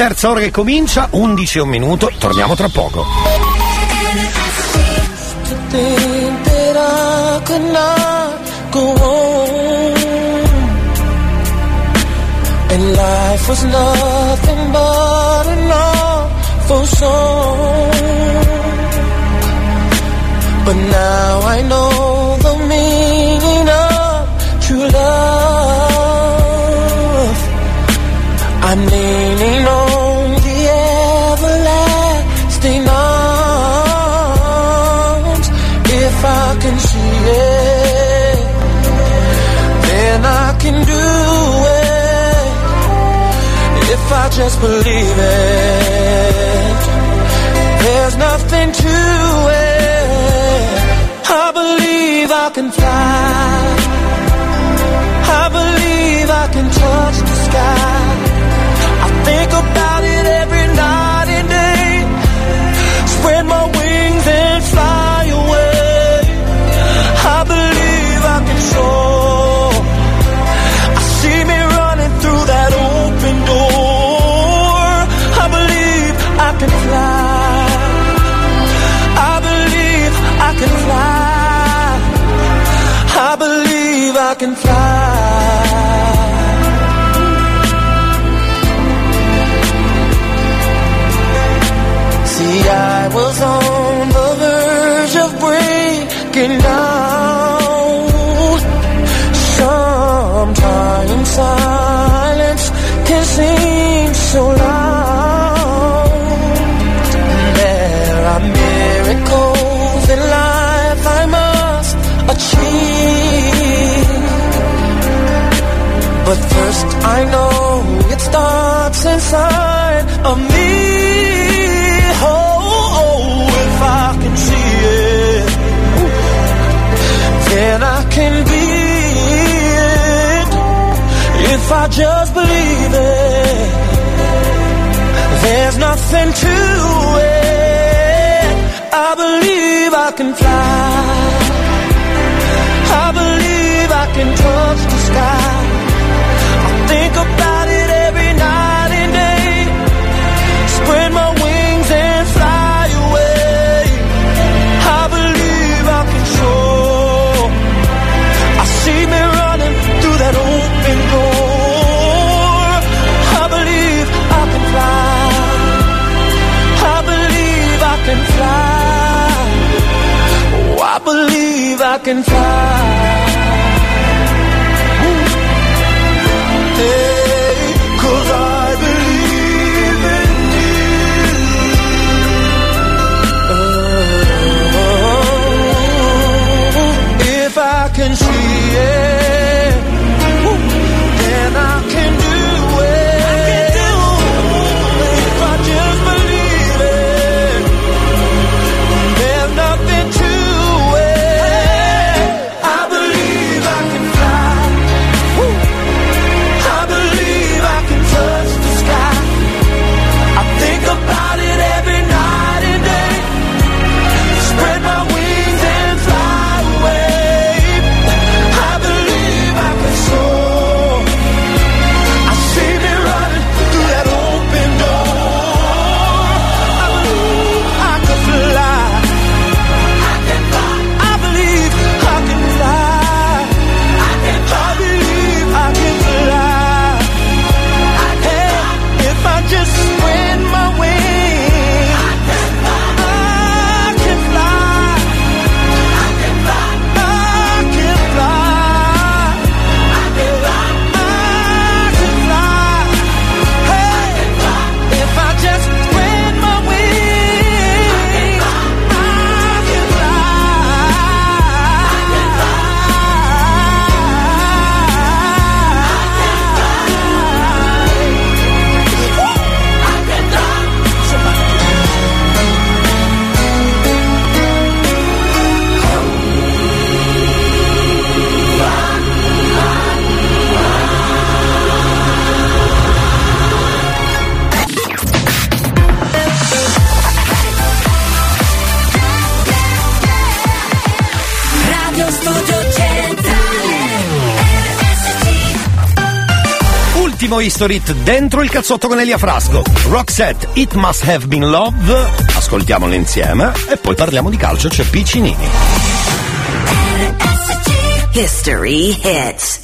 Terza ora che comincia, 11 e un minuto, torniamo tra poco. And life was nothing but an awful song. But now I know. believe it. I know it starts inside of me. Oh, oh if I can see it, then I can be it. If I just believe it, there's nothing to it. I believe I can fly. can fly History Historit dentro il cazzotto con Elia Frasco. Roxette, It Must Have Been Love. Ascoltiamolo insieme e poi parliamo di calcio, c'è Piccinini. History Hits.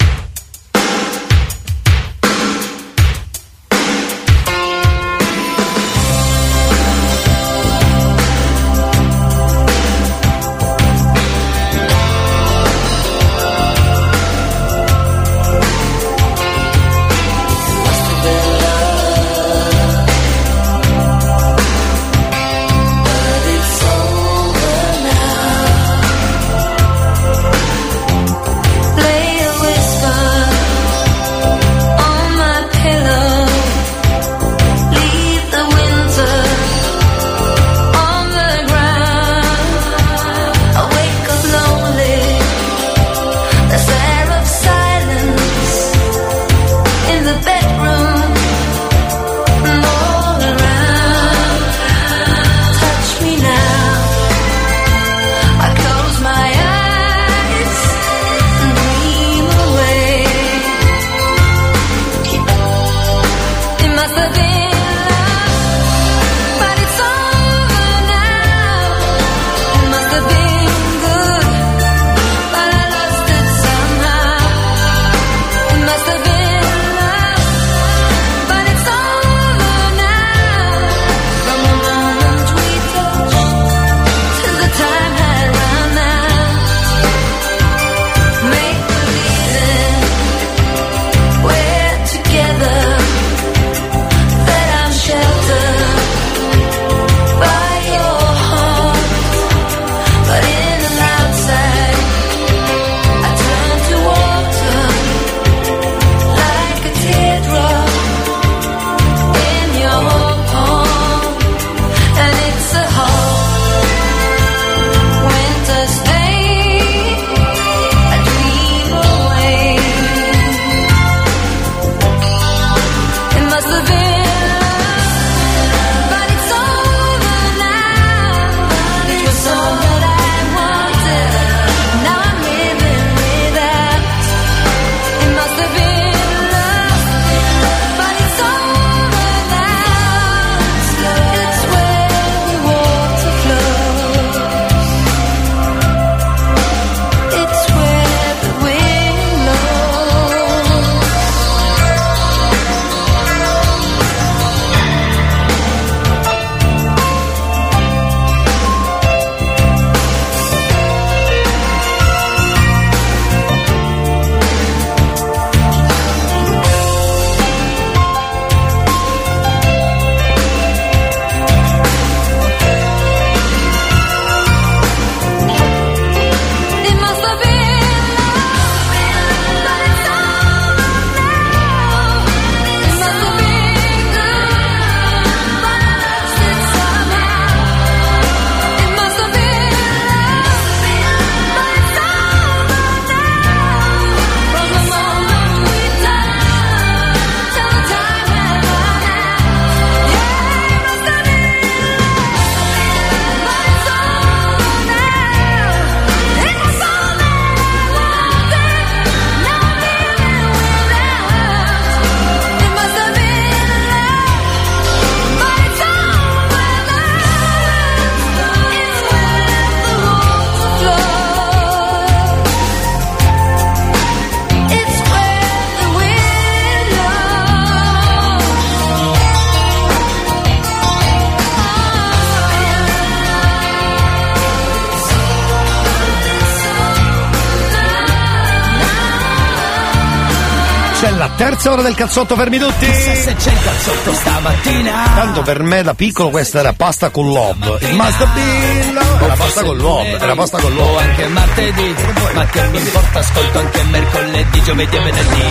La terza ora del cazzotto, fermi tutti! Chissà se c'è il cazzotto stamattina. Tanto per me da piccolo questa era pasta con l'uovo. Il must have been Era pasta con l'uovo, era pasta con l'uovo. anche martedì, ma che mi importa, ascolto anche mercoledì, giovedì e venerdì.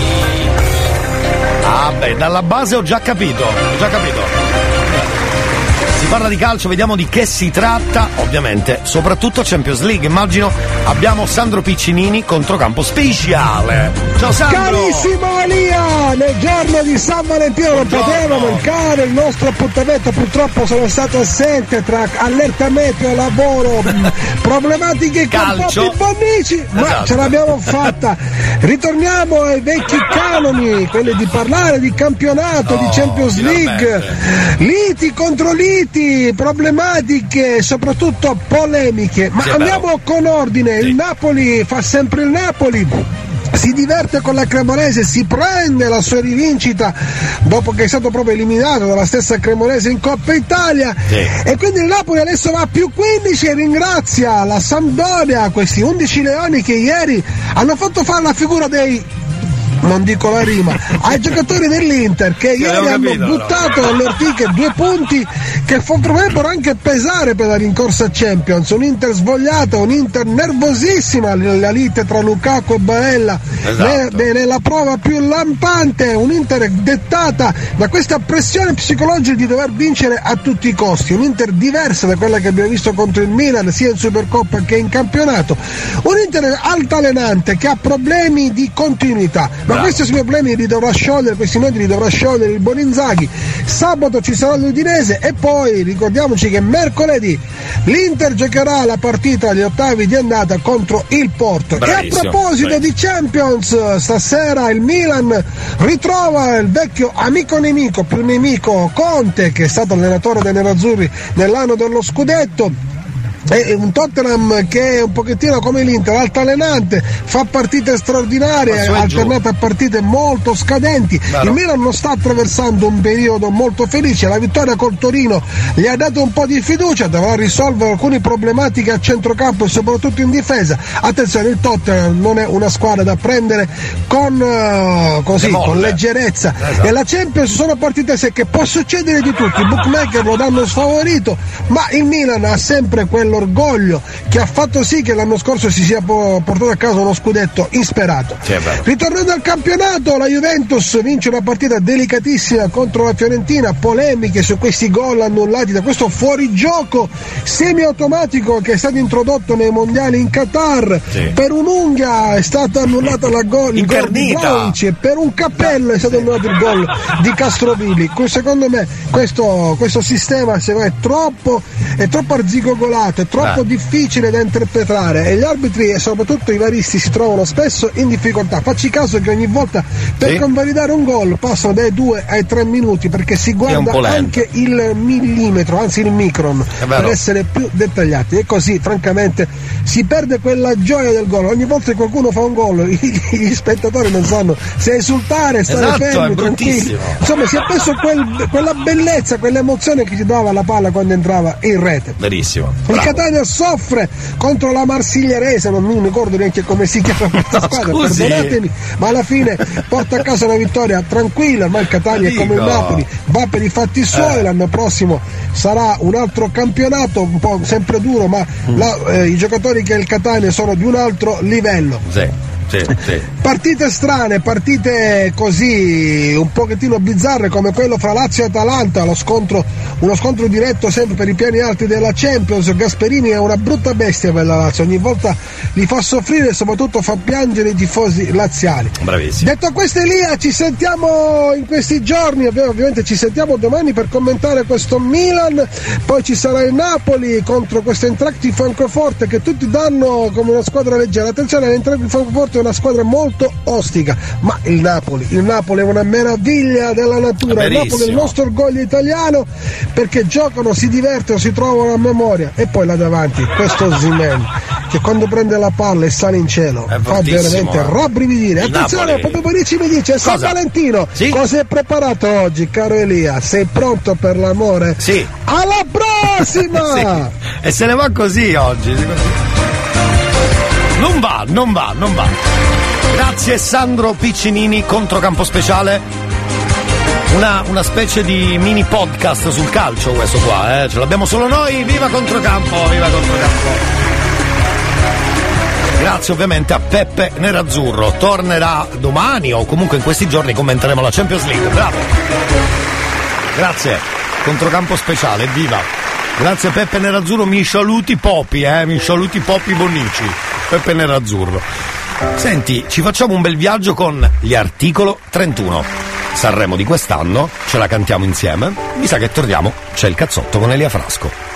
Ah beh, dalla base ho già capito, ho già capito. Si parla di calcio, vediamo di che si tratta, ovviamente, soprattutto Champions League. Immagino abbiamo Sandro Piccinini contro campo speciale. Ciao Sandro! Carissimo Elia, nel giorno di San Valentino non poteva mancare il nostro appuntamento, purtroppo sono stato assente tra allerta meteo, lavoro, problematiche Calcio. campo bonnici, ma Esatto. ce l'abbiamo fatta. Ritorniamo ai vecchi canoni, quelli di parlare di campionato, di Champions League, liti contro liti, problematiche, soprattutto polemiche, ma Sì, andiamo con ordine, il Napoli fa sempre il Napoli. Si diverte con la Cremonese, si prende la sua rivincita dopo che è stato proprio eliminato dalla stessa Cremonese in Coppa Italia. E quindi il Napoli adesso va a più 15 e ringrazia la Sampdoria, questi 11 leoni che ieri hanno fatto fare la figura dei non dico la rima, ai giocatori dell'Inter che ieri hanno capito, buttato alle ortiche due punti che potrebbero anche pesare per la rincorsa Champions. Un Inter svogliata, un Inter nervosissima, la lite tra Lukaku e Baella Esatto. ne- ne- nella prova più lampante, un Inter dettata da questa pressione psicologica di dover vincere a tutti i costi, un Inter diversa da quella che abbiamo visto contro il Milan sia in Supercoppa che in campionato, un Inter altalenante che ha problemi di continuità, ma Bravo. questi problemi li dovrà sciogliere, questi nodi li dovrà sciogliere il buon Inzaghi. Sabato ci sarà l'Udinese e poi ricordiamoci che mercoledì l'Inter giocherà la partita agli ottavi di andata contro il Porto. Bravissimo, E a proposito di Champions, stasera il Milan ritrova il vecchio amico nemico, più nemico Conte, che è stato allenatore dei nerazzurri nell'anno dello scudetto. È un Tottenham che è un pochettino come l'Inter, altalenante, fa partite straordinarie, alternate a partite molto scadenti. Vero. Il Milan non sta attraversando un periodo molto felice, la vittoria col Torino gli ha dato un po' di fiducia, dovrà risolvere alcune problematiche a centrocampo e soprattutto in difesa. Attenzione, il Tottenham non è una squadra da prendere con, eh, così, con leggerezza. Esatto. E la Champions sono partite secche, può succedere di tutto, i bookmaker lo danno sfavorito, ma il Milan ha sempre quell'orgoglio che ha fatto sì che l'anno scorso si sia po- portato a casa uno scudetto insperato. Ritornando al campionato, la Juventus vince una partita delicatissima contro la Fiorentina, polemiche su questi gol annullati da questo fuorigioco semiautomatico che è stato introdotto nei mondiali in Qatar. Sì. Per un'unghia è stata annullata la gol, il gol di e per un cappello è stato annullato il gol di Castrovilli. Secondo me questo, questo sistema è troppo, è troppo arzigogolato, è troppo Beh. difficile da interpretare e gli arbitri e soprattutto i varisti si trovano spesso in difficoltà. Facci caso che ogni volta per Sì. convalidare un gol passano dai 2 ai 3 minuti perché si guarda anche il millimetro, anzi il micron, per essere più dettagliati. E così, francamente, si perde quella gioia del gol. Ogni volta che qualcuno fa un gol, gli, spettatori non sanno se esultare, stare Esatto, fermi, tranquilli. Insomma, si è perso quel- quella bellezza, quell'emozione che ti dava la palla quando entrava in rete. Verissimo. Il. Catania soffre contro la Marsigliarese, non mi ricordo neanche come si chiama questa squadra, scusi. perdonatemi, ma alla fine porta a casa una vittoria tranquilla, ormai il Catania è come il. Napoli, va per i fatti suoi, Eh. l'anno prossimo sarà un altro campionato, un po' sempre duro, ma Mm. la- eh, i giocatori che il Catania sono di un altro livello. Sì, sì, sì. Partite strane, partite così un pochettino bizzarre come quello fra Lazio e Atalanta, lo scontro, uno scontro diretto sempre per i piani alti della Champions. Gasperini è una brutta bestia per la Lazio, ogni volta li fa soffrire e soprattutto fa piangere i tifosi laziali. Bravissimo. Detto questo Elia, ci sentiamo in questi giorni, ovvi- ovviamente ci sentiamo domani per commentare questo Milan, poi ci sarà il Napoli contro questo Eintracht di Francoforte che tutti danno come una squadra leggera. Attenzione, l'Eintracht di Francoforte è una squadra molto ostica, ma il Napoli, il Napoli è una meraviglia della natura, il Napoli è il nostro orgoglio italiano perché giocano, si divertono, si trovano a memoria e poi là davanti questo Zimen che quando prende la palla e sale in cielo fa fortissimo, veramente eh. rabbrividire. Attenzione, Napoli. proprio Bonici mi dice San Cosa? Valentino, Sì? cosa hai preparato oggi, caro Elia? Sei pronto per l'amore? Sì. Alla prossima! Sì. E se ne va così oggi. Non va, non va, non va. Grazie Sandro Piccinini, controcampo speciale. Una, una specie di mini podcast sul calcio questo qua, eh? Ce l'abbiamo solo noi, viva controcampo, viva controcampo. Grazie ovviamente a Peppe Nerazzurro, tornerà domani o comunque in questi giorni commenteremo la Champions League, bravo! Grazie, controcampo speciale, viva! Grazie Peppe Nerazzurro, mi saluti Popi, eh, mi saluti Popi Bonnici, Peppe Nerazzurro. Senti, ci facciamo un bel viaggio con gli articolo 31. Sanremo di quest'anno, ce la cantiamo insieme, mi sa che torniamo, c'è il cazzotto con Elia Frasco.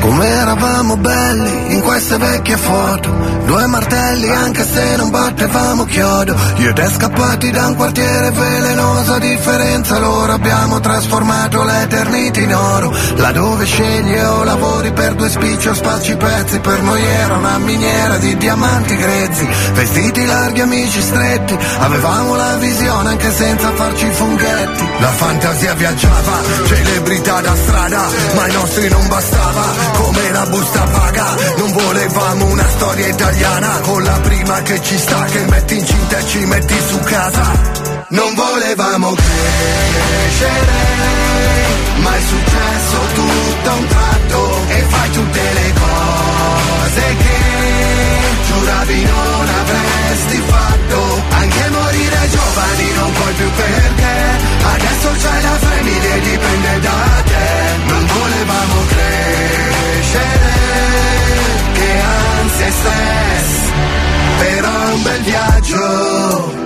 Come eravamo belli in queste vecchie foto. Due martelli anche se non battevamo chiodo. Io e te scappati da un quartiere velenoso A differenza loro abbiamo trasformato l'eternità in oro. Laddove scegli o lavori per due spicci o spacci pezzi Per noi era una miniera di diamanti grezzi. Vestiti larghi, amici stretti Avevamo la visione anche senza farci i funghetti. La fantasia viaggiava, celebrità da strada Ma ai nostri non bastava come la busta paga Non volevamo una storia italiana. Con la prima che ci sta Che metti incinta e ci metti su casa. Non volevamo crescere Ma è successo tutto a un tratto. E fai tutte le cose che Giuravi non avresti fatto. Anche morire giovani non puoi più perché. Adesso c'hai la famiglia e dipende da te. Non volevamo stress Però un bel viaggio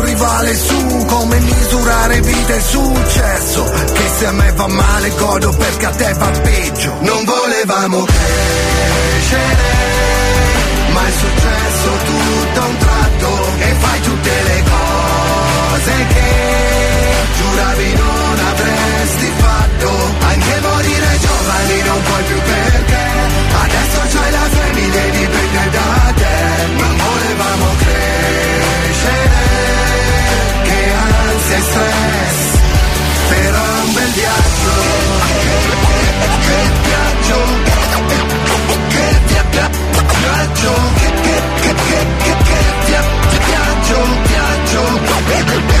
rivale su come misurare vita e successo. Che se a me va male godo perché a te va peggio. Non volevamo crescere ma è successo tutto a un tratto. E fai tutte le cose che giuravi non avresti fatto. Anche morire giovani non puoi più perché adesso c'hai la viaggio che che che che che che via- viaggio viaggio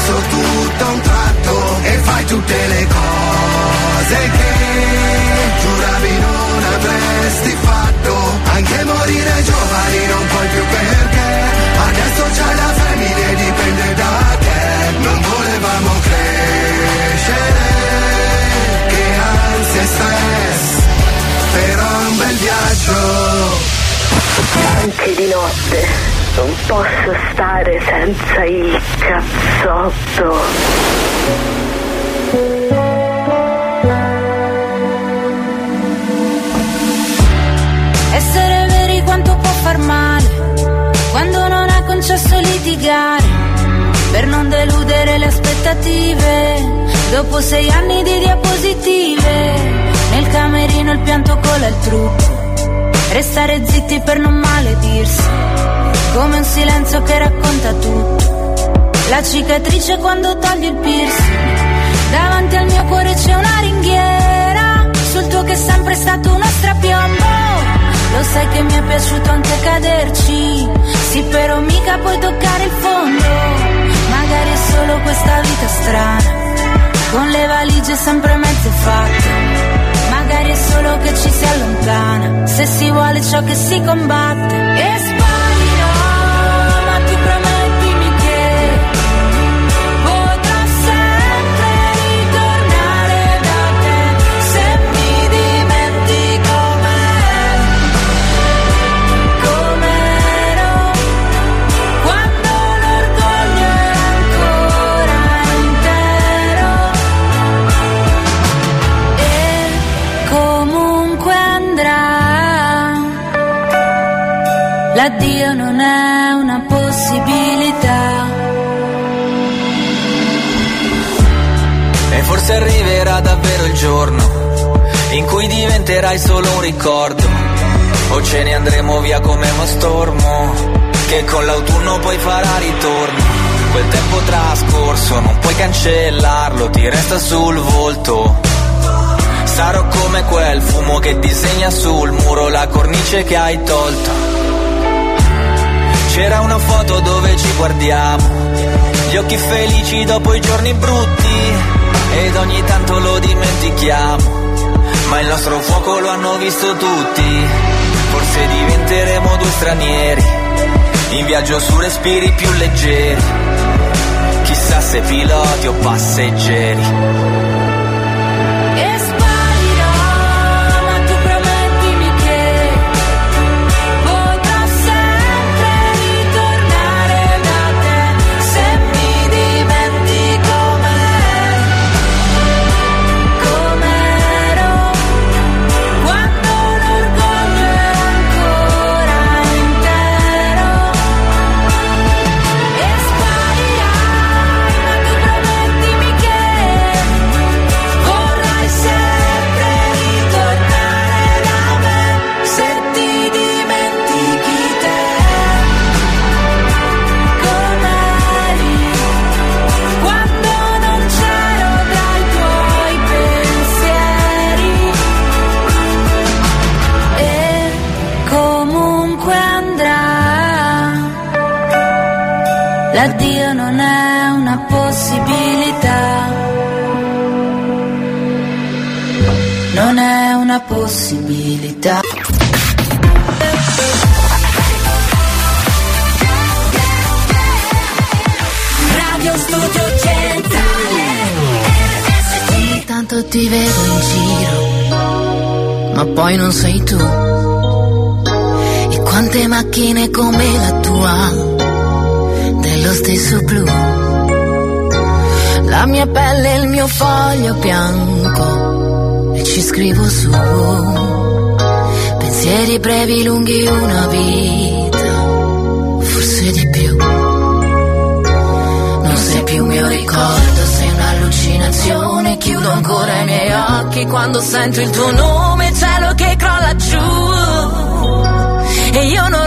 successo tutto a un tratto e fai tutte le cose che giuravi non avresti fatto. Anche morire giovani non puoi più perché adesso c'hai la famiglia e dipende da te. Non volevamo crescere che ansia e stress però è un bel viaggio. Anche di notte non posso stare senza il cazzotto. Essere veri quanto può far male quando non ha concesso litigare per non deludere le aspettative. Dopo sei anni di diapositive, nel camerino il pianto cola il trucco. Restare zitti per non maledirsi, come un silenzio che racconta tutto. La cicatrice quando togli il piercing, davanti al mio cuore c'è una ringhiera, sul tuo che è sempre stato uno strapiombo. Lo sai che mi è piaciuto anche caderci, sì però mica puoi toccare il fondo, magari è solo questa vita strana, con le valigie sempre mezze fatte. Magari è solo che ci si allontana, se si vuole ciò che si combatte. Giorno in cui diventerai solo un ricordo. O ce ne andremo via come uno stormo, che con l'autunno poi farà ritorno. Quel tempo trascorso non puoi cancellarlo, ti resta sul volto. Sarò come quel fumo che disegna sul muro la cornice che hai tolto. C'era una foto dove ci guardiamo, gli occhi felici dopo i giorni brutti, ed ogni tanto lo dimentichiamo. Ma il nostro fuoco lo hanno visto tutti, forse diventeremo due stranieri, in viaggio su respiri più leggeri, chissà se piloti o passeggeri. L'addio non è una possibilità. Non è una possibilità. Radio Studio Centrale. Ogni tanto ti vedo in giro, ma poi non sei tu. E quante macchine come la tua, dello stesso blu. La mia pelle e il mio foglio bianco, e ci scrivo su. Pensieri brevi, lunghi, una vita, forse di più. Non sei più mio ricordo, sei un'allucinazione. Chiudo ancora i miei occhi quando sento il tuo nome, cielo che crolla giù. E io non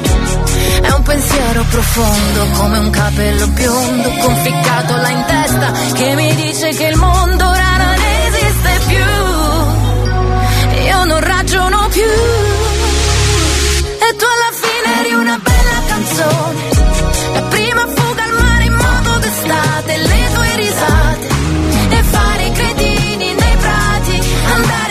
Pensiero profondo come un capello biondo conficcato là in testa che mi dice che il mondo ora non esiste più. Io non ragiono più. E tu alla fine eri una bella canzone. La prima fuga al mare in modo d'estate, le tue risate. E fare i cretini nei prati, andare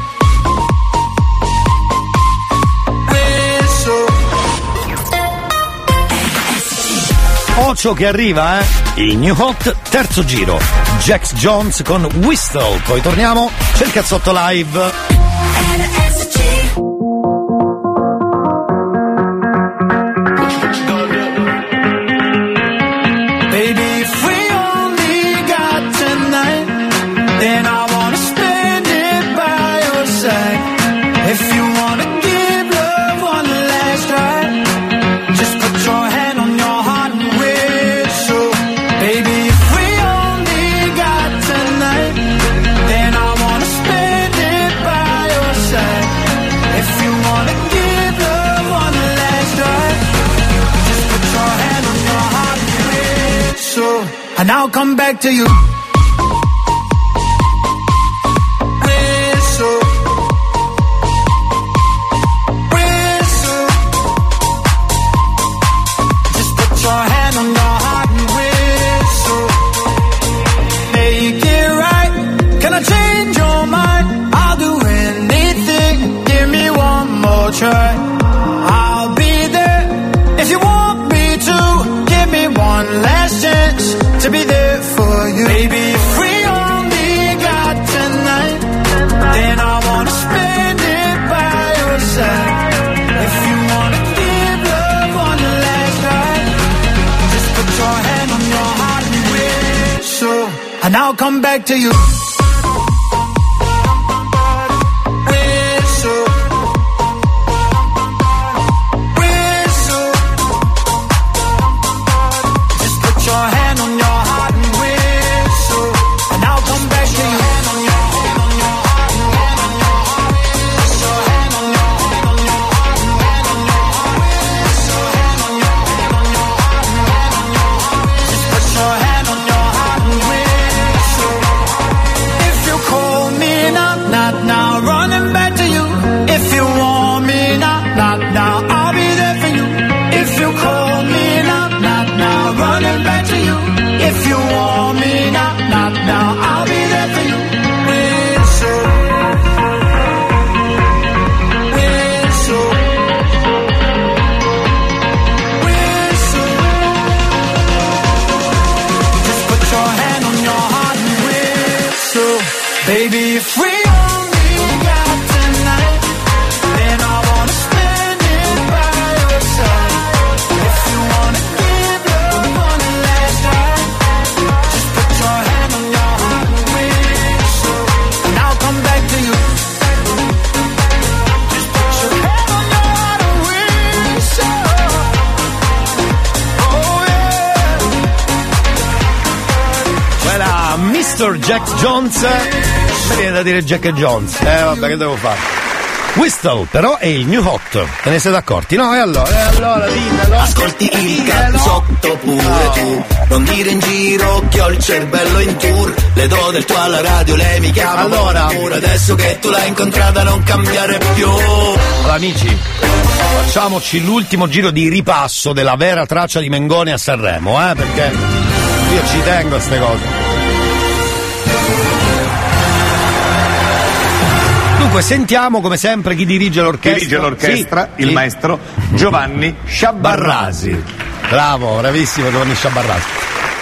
Ocio che arriva, eh? Il New Hot, terzo giro. Jax Jones con Whistle. Poi torniamo, c'è il cazzotto live. I'll be there if you want me to. Give me one last chance to be there for you. Baby, if we only got tonight, then I wanna spend it by your side. If you wanna give love one last try, just put your hand on your heart and whistle, and I'll come back to you. Jones. Mi viene da dire Jack Jones. Eh vabbè, che devo fare? Whistle, però è il new hot. Te ne siete accorti? No, e allora? E allora, dimmelo. Ascolti il cazzotto pure tu Non dire in giro che ho il cervello in tour Le do del tuo alla radio, lei mi chiama Allora. pure Adesso che tu l'hai incontrata non cambiare più Allora, amici, facciamoci l'ultimo giro di ripasso della vera traccia di Mengoni a Sanremo, eh? Perché io ci tengo a queste cose. Dunque, sentiamo come sempre chi dirige l'orchestra. Dirige l'orchestra Sì, il sì. maestro Giovanni Sciabarrasi. Bravo, bravissimo Giovanni Sciabarrasi.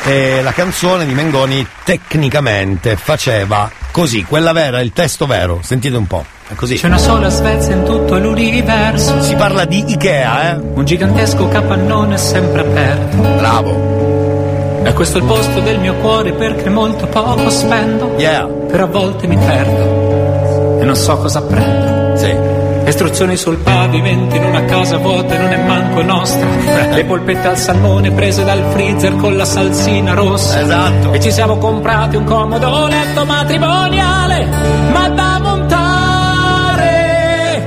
E la canzone di Mengoni tecnicamente faceva così, quella vera, il testo vero. Sentite un po'. È così. C'è una sola Svezia in tutto l'universo. Si parla di Ikea, eh? Un gigantesco capannone sempre aperto. Bravo. E questo è il posto del mio cuore perché molto poco spendo. Yeah. Però a volte mi perdo e non so cosa prendo. Sì. Istruzioni sul pavimento in una casa vuota e non è manco nostra. Le polpette al salmone prese dal freezer con la salsina rossa. Esatto. E ci siamo comprati un comodo letto matrimoniale, ma da montare.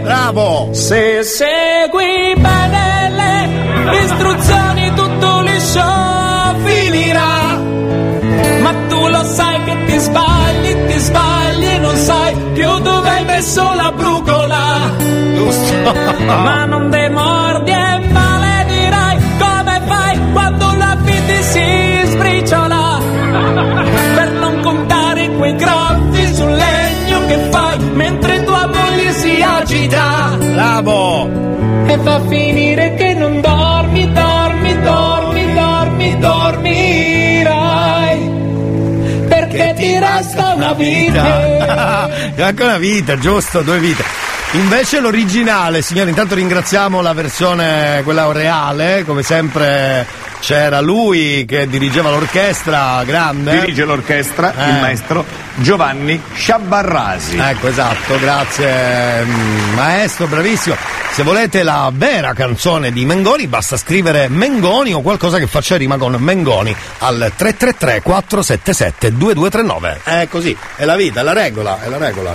Bravo! Se segui bene le istruzioni tutto liscio finirà. Ma tu lo sai che ti sbagli, ti sbagli, non sai più dove fisso la brugola. Giusto. Ma non demordi e maledirai come fai quando la vita si sbriciola. Per non contare quei graffi sul legno che fai mentre tua moglie si agita. Bravo! E fa finire che non dormi, Resta una vita. Anche una vita, giusto, due vite. Invece l'originale, signori, intanto ringraziamo la versione, quella reale, come sempre c'era lui che dirigeva l'orchestra grande. Dirige l'orchestra Eh. il maestro Giovanni Sciabarrasi. Ecco, esatto, grazie mm, maestro, bravissimo. Se volete la vera canzone di Mengoni basta scrivere Mengoni o qualcosa che faccia rima con Mengoni al 333 477 2239. È così, è la vita, è la regola, è la regola,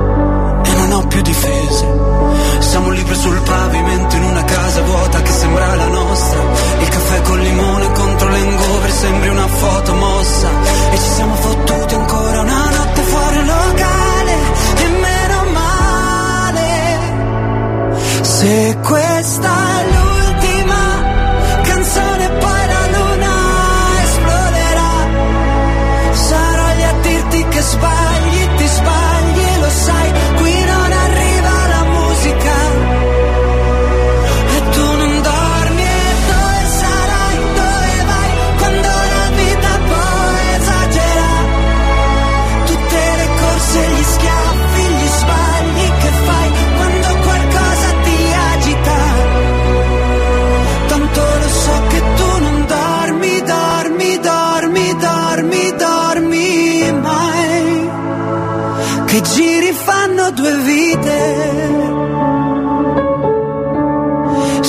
più difese. Siamo libri sul pavimento in una casa vuota che sembra la nostra. Il caffè col limone contro l'engover sembri una foto mossa. E ci siamo fottuti ancora una notte fuori locale. E meno male. Se questa è l'ultima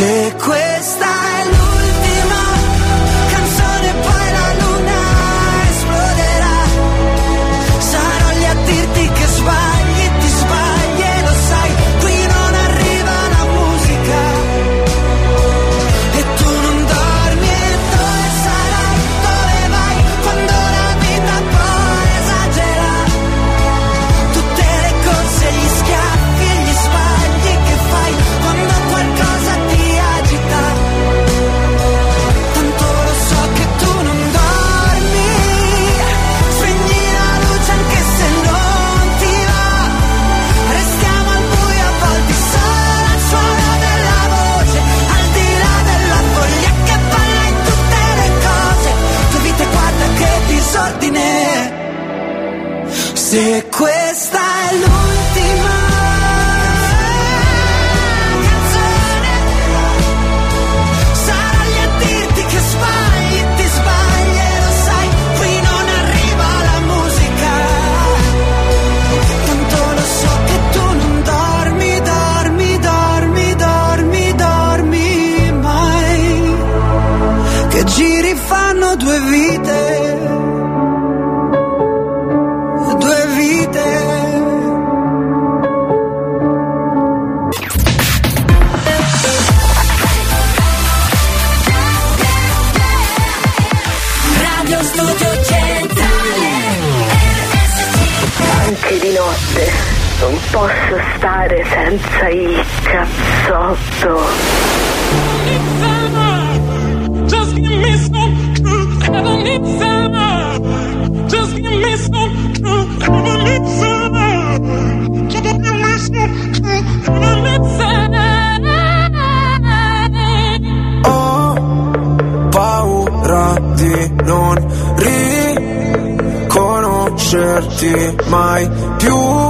Se Se posso stare senza il cazzotto. Just give me some truth. I don't need some. Just give me some truth. I don't need some. Just give me some truth. I don't need some. Ho paura di non riconoscerti mai più.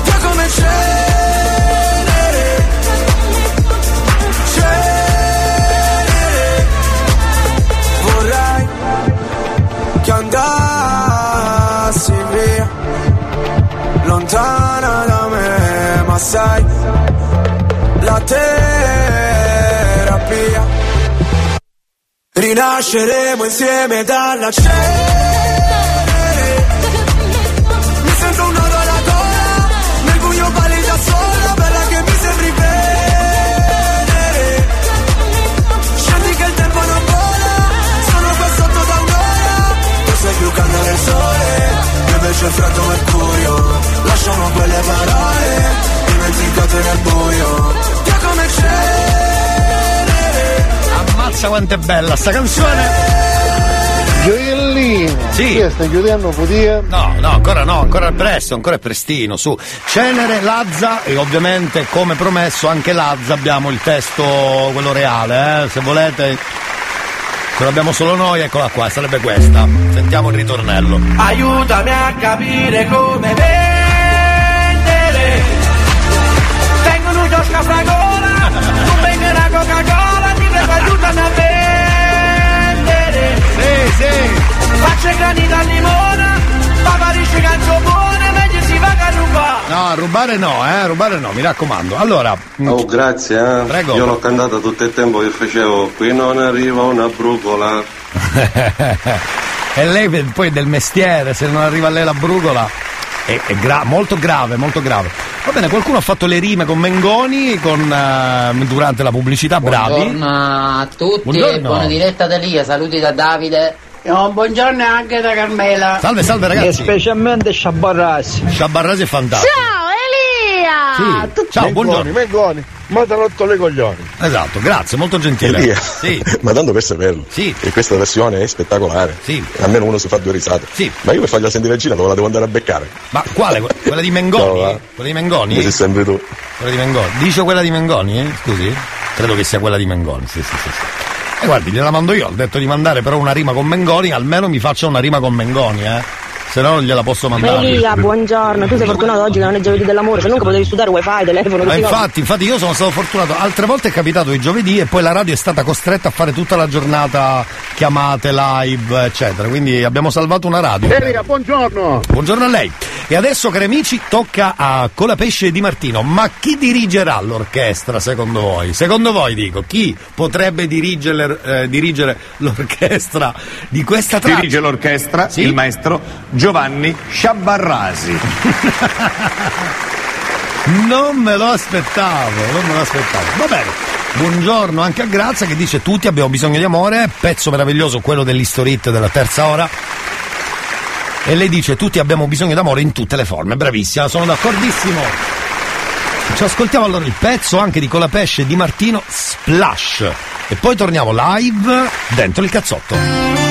come cenere. Cenere Vorrei che andassi via Lontana da me Ma sai La terapia. Rinasceremo insieme dalla cenere Io invece freddo mercurio Lasciamo quelle parole Dimenticate nel buio Via come cenere Ammazza quanto è bella sta canzone! Gioiellino, Sì. Che stai chiudendo podia? No, no, ancora no, ancora è presto, ancora è prestino, su. Cenere, Lazza e ovviamente come promesso anche Lazza abbiamo il testo, quello reale, eh? se volete. Ce l'abbiamo solo noi, eccola qua, sarebbe questa. Sentiamo il ritornello. Aiutami a capire come vendere Tengo un kiosco a fragola Tu prendi una Coca-Cola Ti prego aiutami a vendere Sì, sì Faccio i grani da limone Paparisce canzo buone No, a rubare no, eh, a rubare no, mi raccomando. Allora, Oh, grazie, eh. Prego. Io l'ho cantata tutto il tempo che facevo. Qui non arriva una brucola. e lei poi del mestiere, se non arriva a lei la brugola, è, è gra- molto grave, molto grave. Va bene, qualcuno ha fatto le rime con Mengoni con, eh, durante la pubblicità, bravi. Buongiorno a tutti, Buongiorno. buona diretta da Lia, saluti da Davide. Buongiorno anche da Carmela. Salve, salve ragazzi. E specialmente Sciabarrasi. Sciabarrasi è fantastico. Ciao Sì. Ciao, buongiorno. Mengoni, ma ti rotto le coglioni. Esatto, grazie, molto gentile. Elia, Sì. ma tanto per saperlo, Sì. che questa versione è spettacolare. Sì. Almeno uno si fa due risate. Sì. Ma io per fargli sentire vicina dove la devo andare a beccare? Ma quale? Que- Quella di Mengoni? No, quella di Mengoni? Sei sempre tu. Quella di Mengoni. Dice quella di Mengoni, eh? Scusi? Credo che sia quella di Mengoni, sì, sì, sì. sì. Guardi, gliela mando io, ho detto di mandare però una rima con Mengoni, almeno mi faccia una rima con Mengoni, eh? Se no non gliela posso mandare. Elia, buongiorno. Tu sei fortunato oggi che non è giovedì dell'amore, se non che potevi studiare wifi, telefono, Ma infatti, infatti io sono stato fortunato, altre volte è capitato il giovedì e poi la radio è stata costretta a fare tutta la giornata chiamate, live, eccetera. Quindi abbiamo salvato una radio. Elia, buongiorno. Buongiorno a lei. E adesso, cari amici, tocca a Colapesce Di Martino. Ma chi dirigerà l'orchestra secondo voi? Secondo voi, dico, chi potrebbe dirigere, eh, dirigere l'orchestra di questa traccia? Dirige l'orchestra il maestro Giovanni Sciabarrasi. Non me lo aspettavo, non me lo aspettavo. Va bene. Buongiorno anche a Grazia che dice tutti abbiamo bisogno di amore, pezzo meraviglioso quello dell'historit della terza ora. E lei dice tutti abbiamo bisogno d'amore in tutte le forme, bravissima, sono d'accordissimo. Ci ascoltiamo allora il pezzo anche di Colapesce di Martino Splash. E poi torniamo live dentro il cazzotto.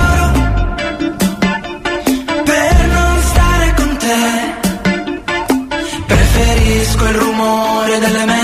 Preferisco il rumore delle metro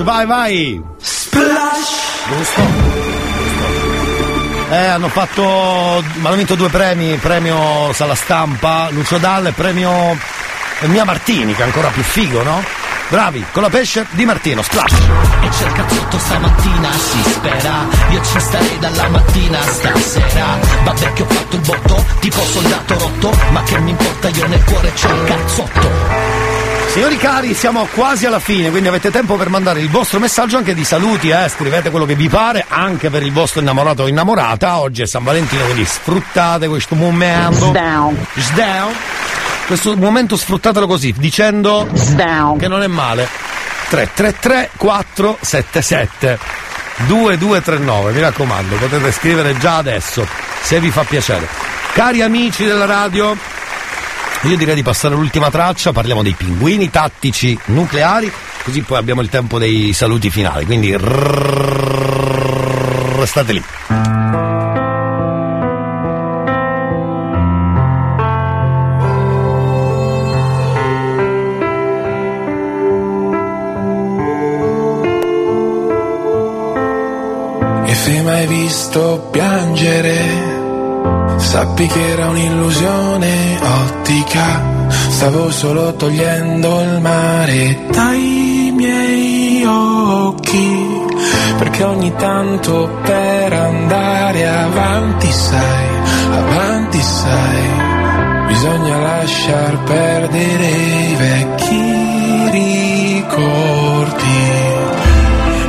splash, vai, vai! Splash! Giusto? Eh, hanno fatto. hanno vinto due premi, premio Sala Stampa, Lucio Dalla e premio Mia Martini, che è ancora più figo, no? Bravi, con la pesce di Martino, splash! E c'è il cazzotto stamattina, si spera Io ci starei dalla mattina stasera Vabbè che ho fatto il botto, tipo soldato rotto Ma che mi importa, io nel cuore c'ho il cazzotto Signori cari, siamo quasi alla fine, quindi avete tempo per mandare il vostro messaggio anche di saluti, eh? scrivete quello che vi pare, anche per il vostro innamorato o innamorata. Oggi è San Valentino, quindi sfruttate questo momento. Sdown. Sdown. Questo momento sfruttatelo così, dicendo Sdown. che non è male. 333 477 2239, mi raccomando, potete scrivere già adesso, se vi fa piacere. Cari amici della radio, io direi di passare all'ultima traccia, parliamo dei pinguini tattici nucleari, così poi abbiamo il tempo dei saluti finali, quindi restate lì. Se mai visto piangere, sappi che era un'illusione ottica. Stavo solo togliendo il mare dai miei occhi. Perché ogni tanto per andare avanti, sai, avanti, sai, bisogna lasciar perdere i vecchi ricordi.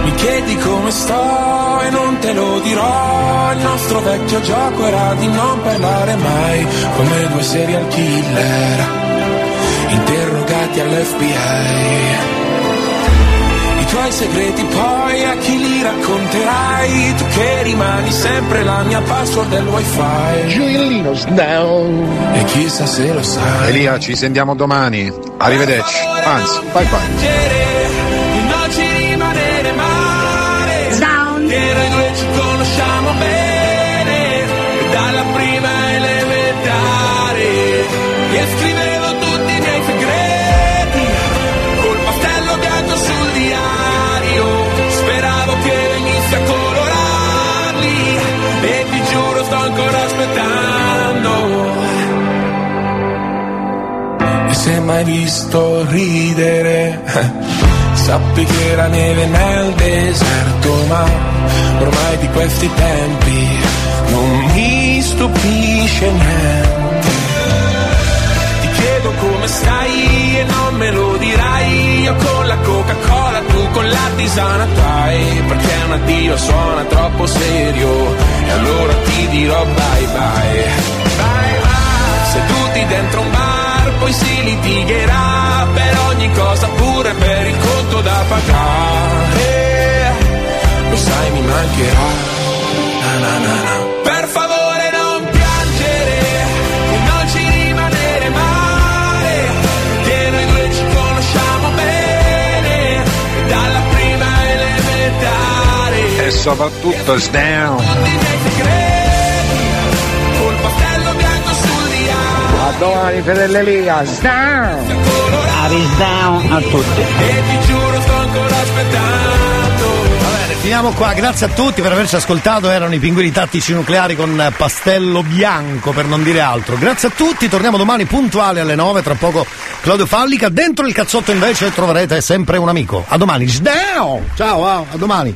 Mi chiedi come sto te lo dirò. Il nostro vecchio gioco era di non parlare mai, come due serial killer interrogati all'FBI. I tuoi segreti poi a chi li racconterai? Tu che rimani sempre la mia password del wifi. Gioiellino down. E chissà se lo sai. Elia, ci sentiamo domani. Arrivederci. Anzi, bye bye. Mai visto ridere, sappi che era neve nel deserto, ma ormai di questi tempi non mi stupisce niente. Ti chiedo come stai e non me lo dirai, io con la Coca-Cola, tu con la tisana Thai, perché un addio suona troppo serio, e allora ti dirò bye bye. Bye bye. Seduti dentro un bar, poi si litigherà per ogni cosa, pure per il conto da pagare. Lo sai, mi mancherà. Na, na, na, na. Per favore non piangere non ci rimanere male, che noi due ci conosciamo bene, dalla prima elementare. E soprattutto down. A domani, fedele. Down. Aris down a tutti. E ti giuro sto ancora aspettando. Va bene, finiamo qua. Grazie a tutti per averci ascoltato. Erano i pinguini tattici nucleari con pastello bianco, per non dire altro. Grazie a tutti. Torniamo domani puntuali alle 9. Tra poco Claudio Fallica. Dentro il cazzotto invece troverete sempre un amico. A domani. Sdown! Ciao, ah, a domani.